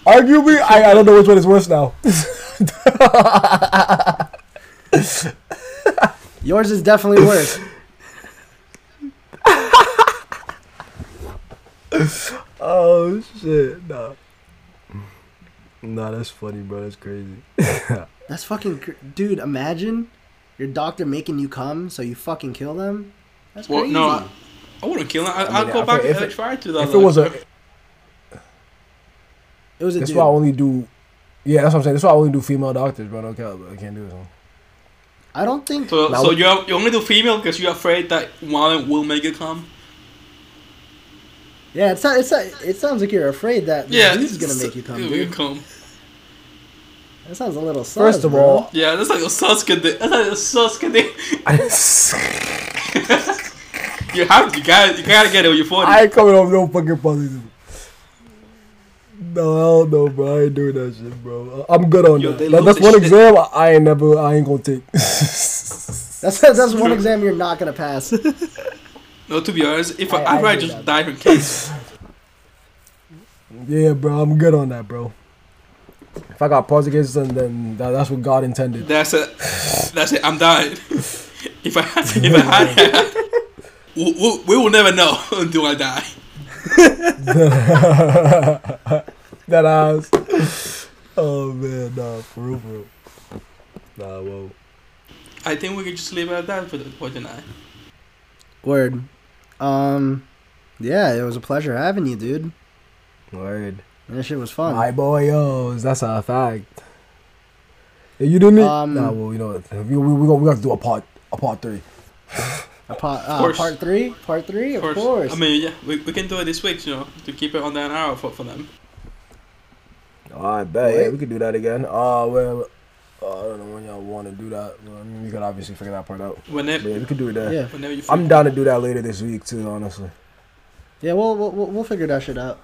Arguably, I, I don't know which one is worse now. Yours is definitely worse. oh shit, nah. Nah, that's funny, bro. That's crazy. That's fucking cr- dude. Imagine your doctor making you come, so you fucking kill them. That's Well, crazy. no, I, I wouldn't kill him. I, I I mean, will go if back if and it- try to. Though, if it was a, it was a that's dude. why I only do. Yeah, that's what I'm saying. That's why I only do female doctors, bro. No cap, but I can't do it. So. I don't think. so, so what- you have, you only do female because you're afraid that one will make it come. Yeah, it's not, it's not, it sounds like you're afraid that the Yeah, dude's gonna make you come, it'll dude. come. That sounds a little. Sus, First of bro. all, Yeah, that's like a Sasuke thing. That's like a Sasuke thing. You have you gotta, you gotta get it when you're 40. I ain't coming off no fucking positive. No, hell no, bro. I ain't doing that shit, bro. I'm good on Yo, that. they That- That's one shit. exam I- I ain't never, I ain't gonna take. That's that's one exam you're not gonna pass. No, to be honest, if I, I- I'd I rather just that. die from cancer. Yeah, bro, I'm good on that, bro. If I got Portuguese, then, then that, that's what God intended. That's it. That's it. I'm dying. if I had, if I had we, we, we will never know until I die. that ass. Oh man, nah, for real, for real. Nah, whoa. I think we could just leave it at that for, the, for tonight. Word. Um, yeah, it was a pleasure having you, dude. Word. That shit was fun. My boyos, that's a fact. Hey, you didn't? Um, nah, well, you know, we we we gonna, we have to do a part a part three. A part, uh, part three? Part three? Of, Of course. I mean, yeah, we, we can do it this week, you know, to keep it on that hour for, for them. Oh, I bet. Yeah, we could do that again. Uh, well, uh, I don't know when y'all want to do that. Well, I mean, you could obviously figure that part out. Whenever, yeah, we could do it there. yeah. whenever you. I'm down to do that later this week too. Honestly. Yeah, we'll, we'll, we'll we'll figure that shit out.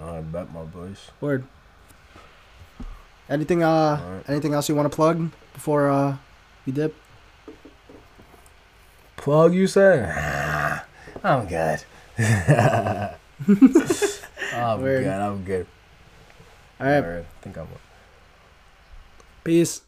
I bet my boys. Word. Anything, uh, Alright. anything else you want to plug before, uh, you dip? Plug, you say? I'm good. I'm Word. good. I'm good. All right. Alright, I think I'm. Peace.